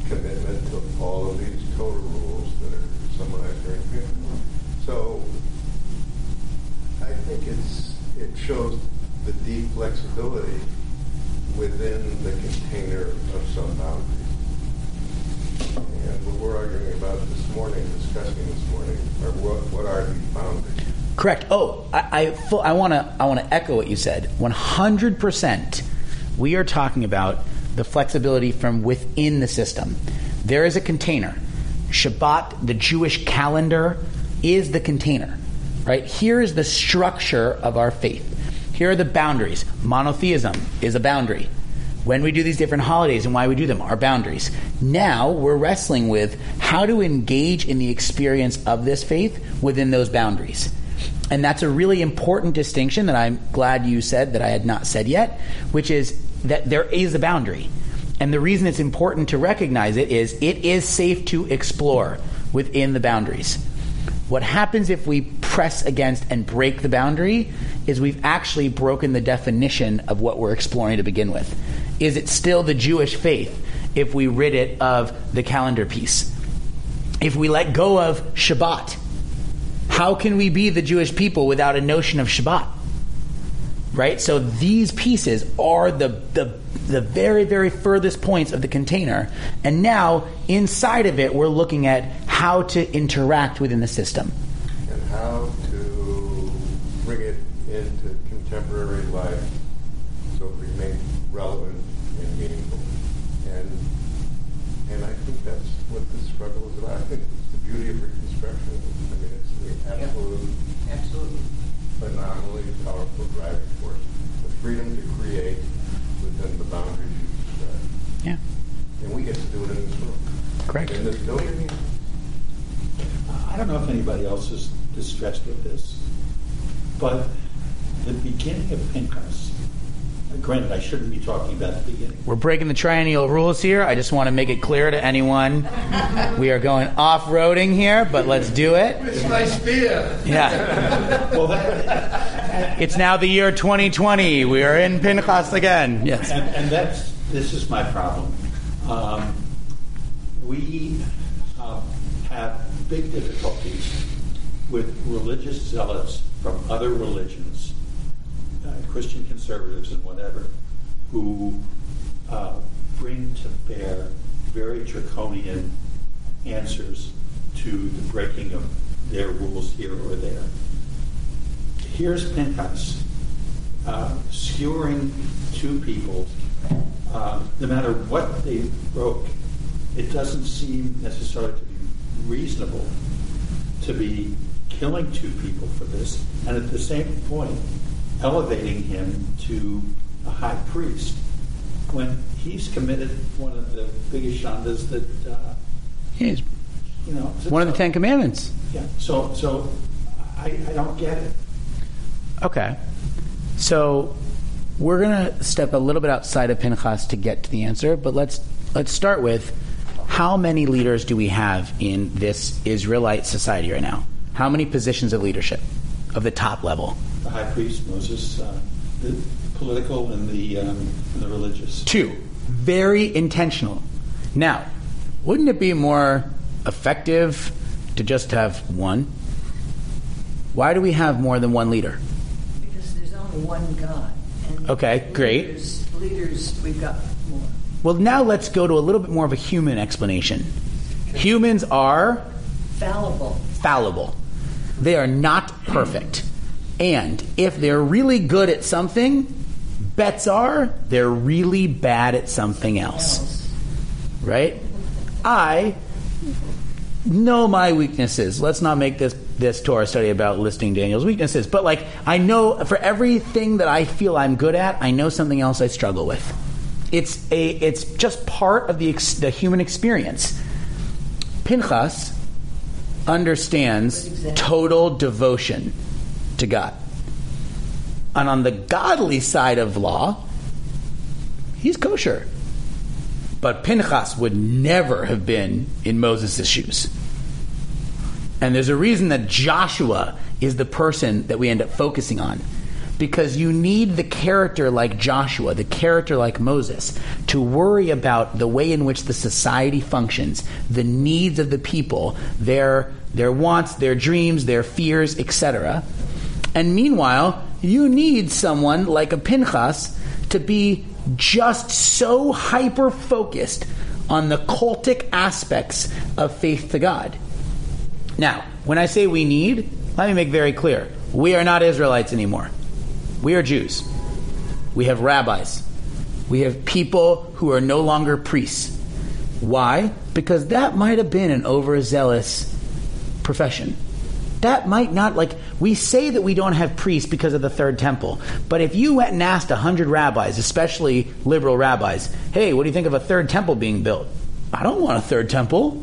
commitment to all of these Torah rules Pinchas. So I think it's it shows the deep flexibility within the container of some boundaries. And what we're arguing about this morning, discussing this morning, are what, what are these boundaries? Correct. Oh, I I, I want to I want to echo what you said. One hundred percent. We are talking about the flexibility from within the system. There is a container. Shabbat, the Jewish calendar, is the container. Right here is the structure of our faith. Here are the boundaries. Monotheism is a boundary. When we do these different holidays and why we do them are boundaries. Now we're wrestling with how to engage in the experience of this faith within those boundaries. And that's a really important distinction that I'm glad you said that I had not said yet, which is that there is a boundary. And the reason it's important to recognize it is it is safe to explore within the boundaries. What happens if we press against and break the boundary is we've actually broken the definition of what we're exploring to begin with. Is it still the Jewish faith if we rid it of the calendar piece? If we let go of Shabbat, how can we be the Jewish people without a notion of Shabbat? Right? So these pieces are the, the, the very, very furthest points of the container. And now, inside of it, we're looking at how to interact within the system. and how to bring it into contemporary life so it remains relevant and meaningful. And and I think that's what this struggle is about. I think it's the beauty of Reconstruction. I mean, it's the absolute, Absolutely. phenomenally powerful driving force. The freedom to create within the boundaries you described. Yeah. And we get to do it in this room. Correct. In this building. I don't know if anybody else is distressed with this, but the beginning of Pinchas, granted, I shouldn't be talking about the beginning. We're breaking the triennial rules here. I just want to make it clear to anyone we are going off roading here, but let's do it. It's my spear. Yeah. Well, that, It's now the year 2020. We are in Pinchas again. Yes. and, and that's this is my problem. Um, we uh, have big difficulties with religious zealots from other religions, Christian conservatives and whatever, who uh, bring to bear very draconian answers to the breaking of their rules here or there. Here's Pinchas uh, skewering two people, uh, no matter what they broke, it doesn't seem necessarily to be reasonable to be killing two people for this, and at the same point, elevating him to a high priest when he's committed one of the biggest shandas that uh, He's you know. one of the Ten Commandments. Yeah. So, so I, I don't get it. Okay. So we're gonna step a little bit outside of Pinchas to get to the answer, but let's let's start with how many leaders do we have in this Israelite society right now? how many positions of leadership of the top level? The high priest, Moses, uh, the political and the, um, and the religious. Two. Very intentional. Now, wouldn't it be more effective to just have one? Why do we have more than one leader? Because there's only one God. And Okay, great. Leaders, leaders, we've got more. Well, now let's go to a little bit more of a human explanation. Humans are Fallible. fallible. They are not perfect. And if they're really good at something, bets are they're really bad at something else. Right? I know my weaknesses. Let's not make this this Torah study about listing Daniel's weaknesses, but like I know for everything that I feel I'm good at, I know something else I struggle with. It's a it's just part of the ex, the human experience. Pinchas understands total devotion to God. And on the godly side of law, he's kosher. But Pinchas would never have been in Moses' shoes. And there's a reason that Joshua is the person that we end up focusing on. Because you need the character like Joshua, the character like Moses, to worry about the way in which the society functions, the needs of the people, their, their wants, their dreams, their fears, etc. And meanwhile, you need someone like a Pinchas to be just so hyper focused on the cultic aspects of faith to God. Now, when I say we need, let me make very clear we are not Israelites anymore. We are Jews. We have rabbis. We have people who are no longer priests. Why? Because that might have been an overzealous profession. That might not, like, we say that we don't have priests because of the third temple. But if you went and asked 100 rabbis, especially liberal rabbis, hey, what do you think of a third temple being built? I don't want a third temple.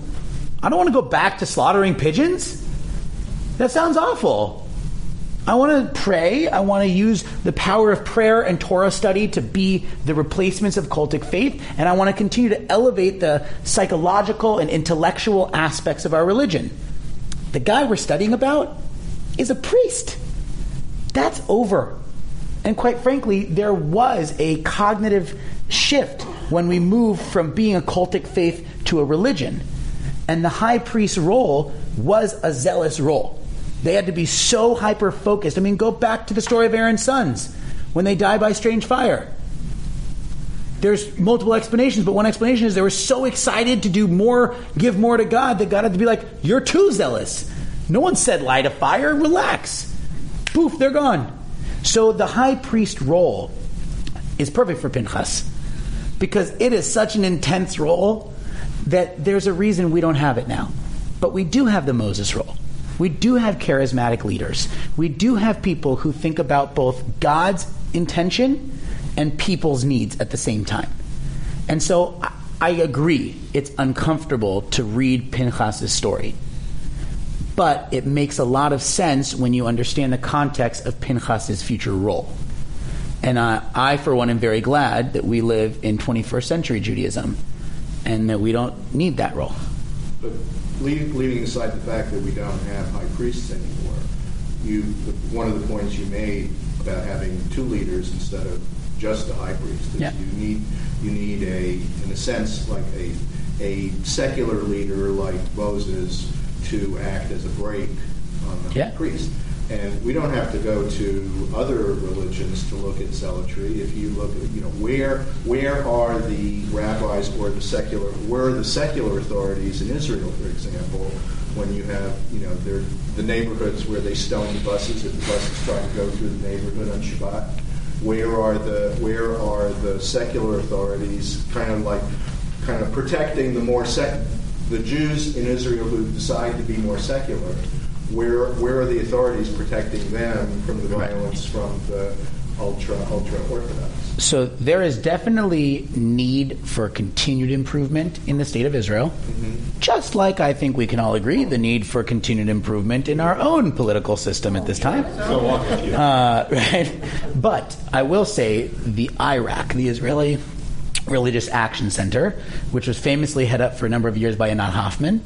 I don't want to go back to slaughtering pigeons. That sounds awful. I want to pray. I want to use the power of prayer and Torah study to be the replacements of cultic faith. And I want to continue to elevate the psychological and intellectual aspects of our religion. The guy we're studying about is a priest. That's over. And quite frankly, there was a cognitive shift when we moved from being a cultic faith to a religion. And the high priest role was a zealous role. They had to be so hyper focused. I mean, go back to the story of Aaron's sons when they die by strange fire. There's multiple explanations, but one explanation is they were so excited to do more, give more to God, that God had to be like, You're too zealous. No one said light a fire, relax. Poof, they're gone. So the high priest role is perfect for Pinchas because it is such an intense role that there's a reason we don't have it now. But we do have the Moses role. We do have charismatic leaders. We do have people who think about both God's intention and people's needs at the same time. And so I, I agree, it's uncomfortable to read Pinchas' story. But it makes a lot of sense when you understand the context of Pinchas' future role. And I, for one, am very glad that we live in 21st century Judaism and that we don't need that role. But leaving, leaving aside the fact that we don't have high priests anymore, you one of the points you made about having two leaders instead of just a high priest Yeah. you need you need a in a sense like a a secular leader like Moses to act as a brake on the Yeah. high priest. And we don't have to go to other religions to look at zealotry. If you look at, you know, where where are the rabbis or the secular where are the secular authorities in Israel, for example, when you have, you know, the neighborhoods where they stone the buses if the bus is trying to go through the neighborhood on Shabbat. Where are the where are the secular authorities kind of like kind of protecting the more sec the Jews in Israel who decide to be more secular? Where where are the authorities protecting them from the violence from the ultra ultra orthodox? So there is definitely need for continued improvement in the state of Israel. Just like I think we can all agree the need for continued improvement in our own political system at this time. With you. Uh, *laughs* right? But I will say the IRAC, the Israeli Religious Action Center, which was famously head up for a number of years by Anat Hoffman,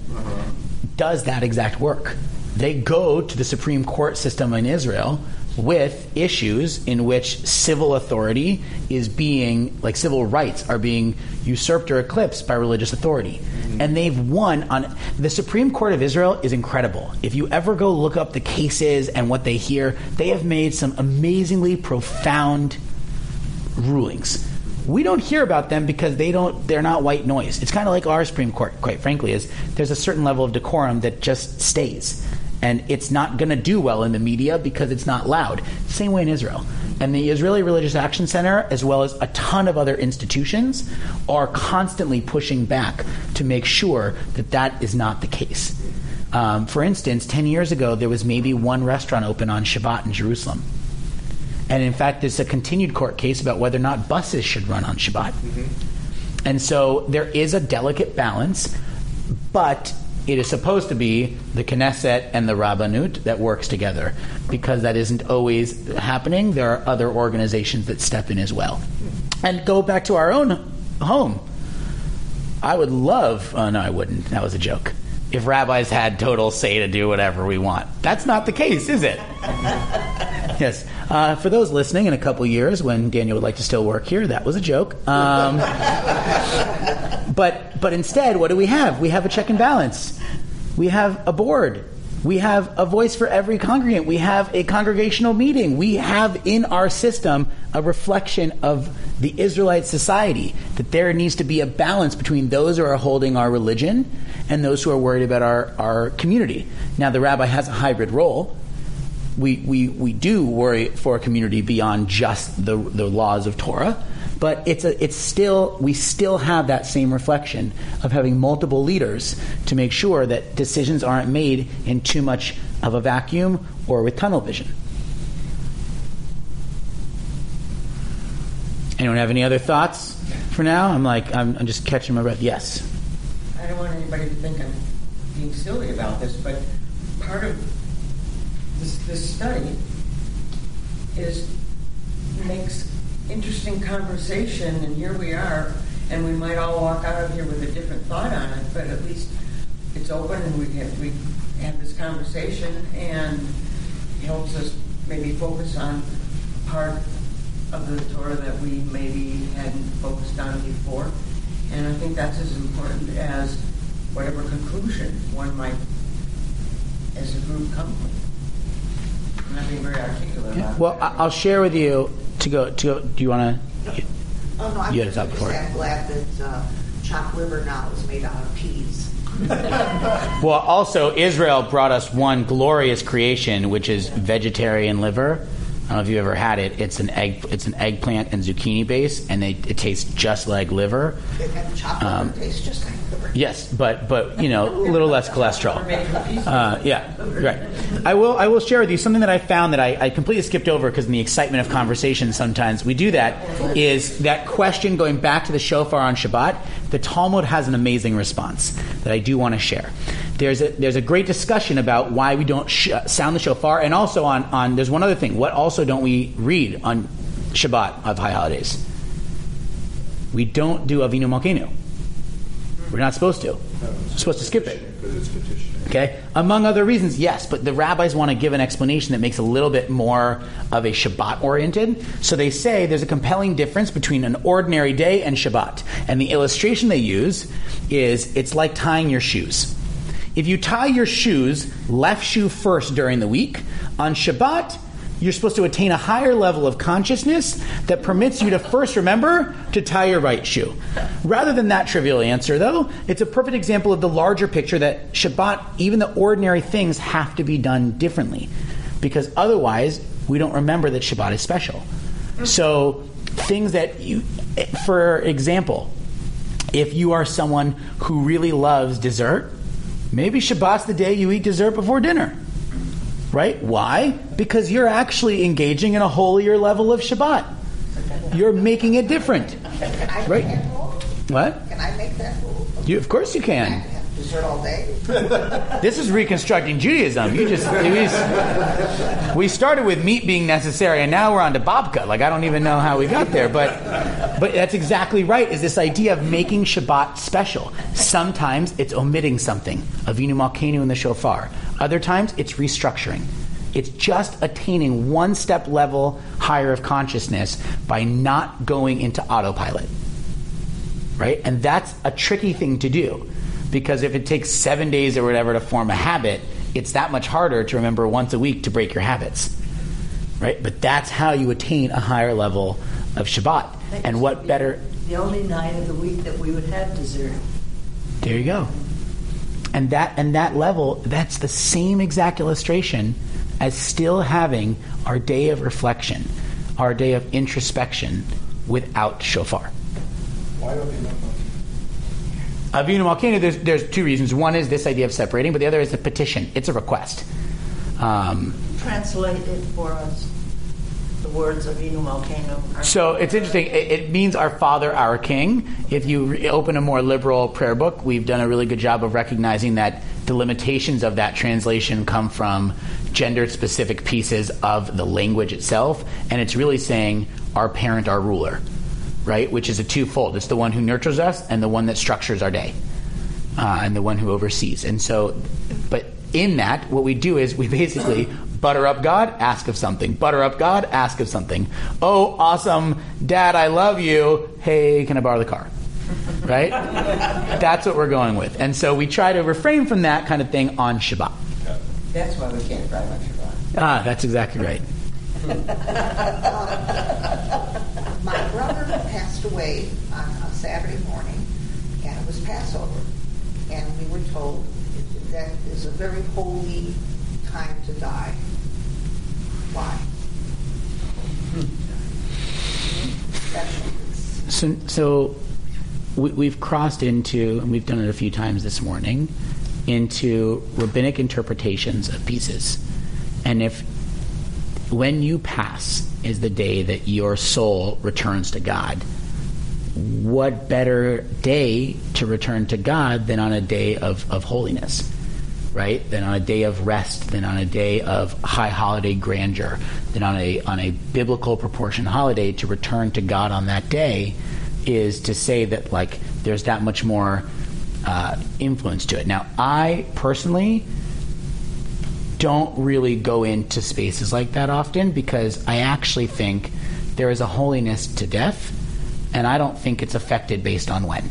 does that exact work. they go to the Supreme Court system in Israel with issues in which civil authority is being, like civil rights, are being usurped or eclipsed by religious authority. Mm-hmm. And they've won on. The Supreme Court of Israel is incredible. If you ever go look up the cases and what they hear, they have made some amazingly profound rulings. We don't hear about them because they don't they're not white noise. It's kind of like our Supreme Court, quite frankly, is there's a certain level of decorum that just stays. And it's not going to do well in the media because it's not loud. Same way in Israel. And the Israeli Religious Action Center, as well as a ton of other institutions, are constantly pushing back to make sure that that is not the case. Um, for instance, 10 years ago, there was maybe one restaurant open on Shabbat in Jerusalem. And in fact, there's a continued court case about whether or not buses should run on Shabbat. And so there is a delicate balance, but it is supposed to be the Knesset and the Rabbanut that works together. Because that isn't always happening, there are other organizations that step in as well. And go back to our own home. I would love, oh no, I wouldn't. That was a joke. If rabbis had total say to do whatever we want. That's not the case, is it? *laughs* yes. Uh, for those listening in a couple years when Daniel would like to still work here, that was a joke. Um, *laughs* but, but instead, what do we have? We have a check and balance. We have a board. We have a voice for every congregant. We have a congregational meeting. We have in our system a reflection of the Israelite society that there needs to be a balance between those who are holding our religion and those who are worried about our, our community. Now, the rabbi has a hybrid role. We, we, we do worry for a community beyond just the, the laws of Torah, but it's, a, it's still, we still have that same reflection of having multiple leaders to make sure that decisions aren't made in too much of a vacuum or with tunnel vision. Anyone have any other thoughts for now? I'm like, I'm, I'm just catching my breath. Yes. I don't want anybody to think I'm being silly about this, but part of this, this study is makes interesting conversation, and here we are, and we might all walk out of here with a different thought on it, but at least it's open and we have, we have this conversation and helps us maybe focus on part of the Torah that we maybe hadn't focused on before. And I think that's as important as whatever conclusion one might, as a group, come with. I'm not being very articulate Yeah. Well, I'll share with you to go. To go do you want to? Oh, no, I'm You had a thought just before. I'm glad that uh, chopped liver now is made out of peas. *laughs* Well, also Israel brought us one glorious creation, which is vegetarian liver. I don't know if you've ever had it. It's an egg. It's an eggplant and zucchini base, and they, it tastes just like liver. It had chopped Um, tastes just like liver. Yes, but but you know, a little less cholesterol. Uh, yeah, right. I will I will share with you something that I found that I, I completely skipped over because in the excitement of conversation sometimes we do that. Is that question going back to the shofar on Shabbat? The Talmud has an amazing response that I do want to share. There's a there's a great discussion about why we don't sh- sound the shofar, and also on on there's one other thing. What also don't we read on Shabbat of high holidays? We don't do Avinu Malkeinu. We're not supposed to. We're supposed to skip it. Okay? Among other reasons, yes, but the rabbis want to give an explanation that makes a little bit more of a Shabbat oriented. So they say there's a compelling difference between an ordinary day and Shabbat. And the illustration they use is it's like tying your shoes. If you tie your shoes left shoe first during the week, on Shabbat, you're supposed to attain a higher level of consciousness that permits you to first remember to tie your right shoe. Rather than that trivial answer, though, it's a perfect example of the larger picture that Shabbat, even the ordinary things, have to be done differently. Because otherwise, we don't remember that Shabbat is special. So, things that you, for example, if you are someone who really loves dessert, maybe Shabbat's the day you eat dessert before dinner. Right? Why? Because you're actually engaging in a holier level of Shabbat. You're making it different. Right. make that rule? What? Can I make that rule? You, of course you can. dessert all day? *laughs* This is reconstructing Judaism. You just we, we started with meat being necessary, and now we're on to babka. Like I don't even know how we got there, but but that's exactly right. Is this idea of making Shabbat special? Sometimes it's omitting something. Avinu Malkeinu in the shofar. Other times, it's restructuring. It's just attaining one step level higher of consciousness by not going into autopilot. Right? And that's a tricky thing to do because if it takes seven days or whatever to form a habit, it's that much harder to remember once a week to break your habits. Right? But that's how you attain a higher level of Shabbat. That And what be better The only night of the week that we would have dessert. There you go. And that and that level, that's the same exact illustration as still having our day of reflection, our day of introspection without shofar. Why don't we know? Avinu Malkeinu, there's, there's two reasons. One is this idea of separating, but the other is a petition. It's a request. Um, Translate it for us, the words of Avinu Malkeinu. So it's interesting. It, it means our Father, our King. If you re- open a more liberal prayer book, we've done a really good job of recognizing that the limitations of that translation come from gender specific pieces of the language itself. And it's really saying our parent, our ruler, right? Which is a twofold. It's the one who nurtures us and the one that structures our day, uh, and the one who oversees. And so, but in that, what we do is we basically butter up God, ask of something. Butter up God, ask of something. Oh, awesome, Dad, I love you. Hey, can I borrow the car? *laughs* Right? That's what we're going with. And so we try to refrain from that kind of thing on Shabbat. That's why we can't drive on Shabbat. Ah, that's exactly right. *laughs* My brother passed away on a Saturday morning, and it was Passover. And we were told that is a very holy time to die. Why? So, so we, we've crossed into, and we've done it a few times this morning, into rabbinic interpretations of pieces. And if when you pass is the day that your soul returns to God, what better day to return to God than on a day of, of holiness? Right? Than on a day of rest, than on a day of high holiday grandeur, than on a on a biblical proportion holiday to return to God on that day is to say that like there's that much more uh, influence to it. Now, I personally don't really go into spaces like that often because I actually think there is a holiness to death, and I don't think it's affected based on when.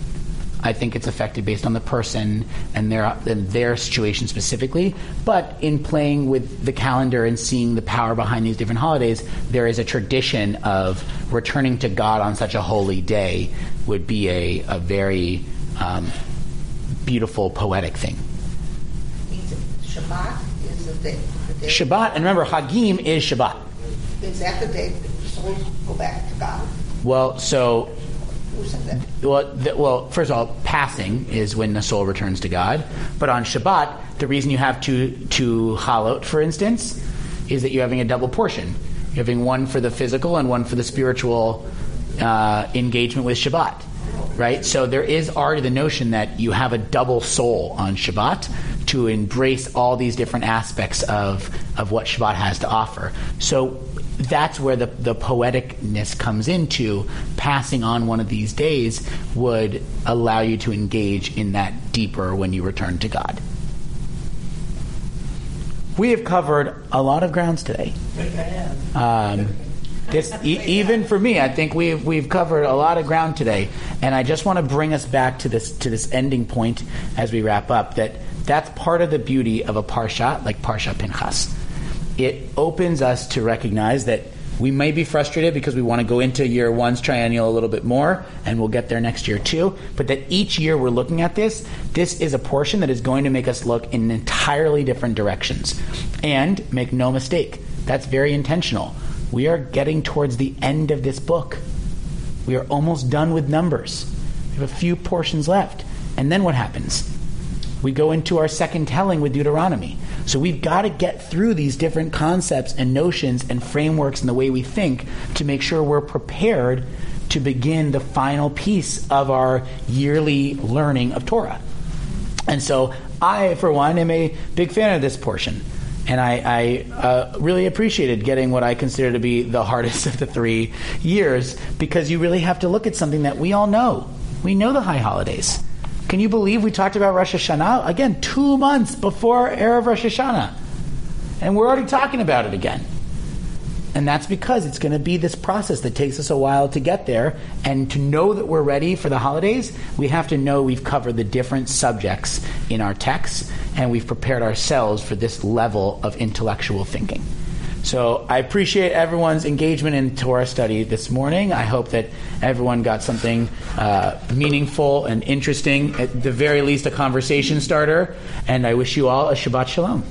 I think it's affected based on the person and their and their situation specifically. But in playing with the calendar and seeing the power behind these different holidays, there is a tradition of returning to God on such a holy day would be a, a very um, beautiful poetic thing. Shabbat is the day. The day Shabbat, and remember, Hagim is Shabbat. Is that the day souls go back to God? Well, so Who said that? well, the, well, first of all, passing is when the soul returns to God. But on Shabbat, the reason you have two two halot, for instance, is that you're having a double portion. You're having one for the physical and one for the spiritual uh, engagement with Shabbat. Right? So there is already the notion that you have a double soul on Shabbat to embrace all these different aspects of, of what Shabbat has to offer. So that's where the, the poeticness comes into passing on one of these days would allow you to engage in that deeper when you return to God. We have covered a lot of grounds today. Um, this, e- even for me, I think we've we've covered a lot of ground today, and I just want to bring us back to this to this ending point as we wrap up. That that's part of the beauty of a parsha like Parsha Pinchas. It opens us to recognize that we may be frustrated because we want to go into year one's triennial a little bit more, and we'll get there next year too. But that each year we're looking at this, this is a portion that is going to make us look in entirely different directions. And make no mistake, that's very intentional. We are getting towards the end of this book. We are almost done with numbers. We have a few portions left. And then what happens? We go into our second telling with Deuteronomy. So we've got to get through these different concepts and notions and frameworks and the way we think to make sure we're prepared to begin the final piece of our yearly learning of Torah. And so I, for one, am a big fan of this portion. And I, I uh, really appreciated getting what I consider to be the hardest of the three years because you really have to look at something that we all know. We know the high holidays. Can you believe we talked about Rosh Hashanah? Again, two months before Erev Rosh Hashanah. And we're already talking about it again. And that's because it's going to be this process that takes us a while to get there. And to know that we're ready for the holidays, we have to know we've covered the different subjects in our texts and we've prepared ourselves for this level of intellectual thinking. So I appreciate everyone's engagement in Torah study this morning. I hope that everyone got something uh, meaningful and interesting, at the very least, a conversation starter. And I wish you all a Shabbat Shalom.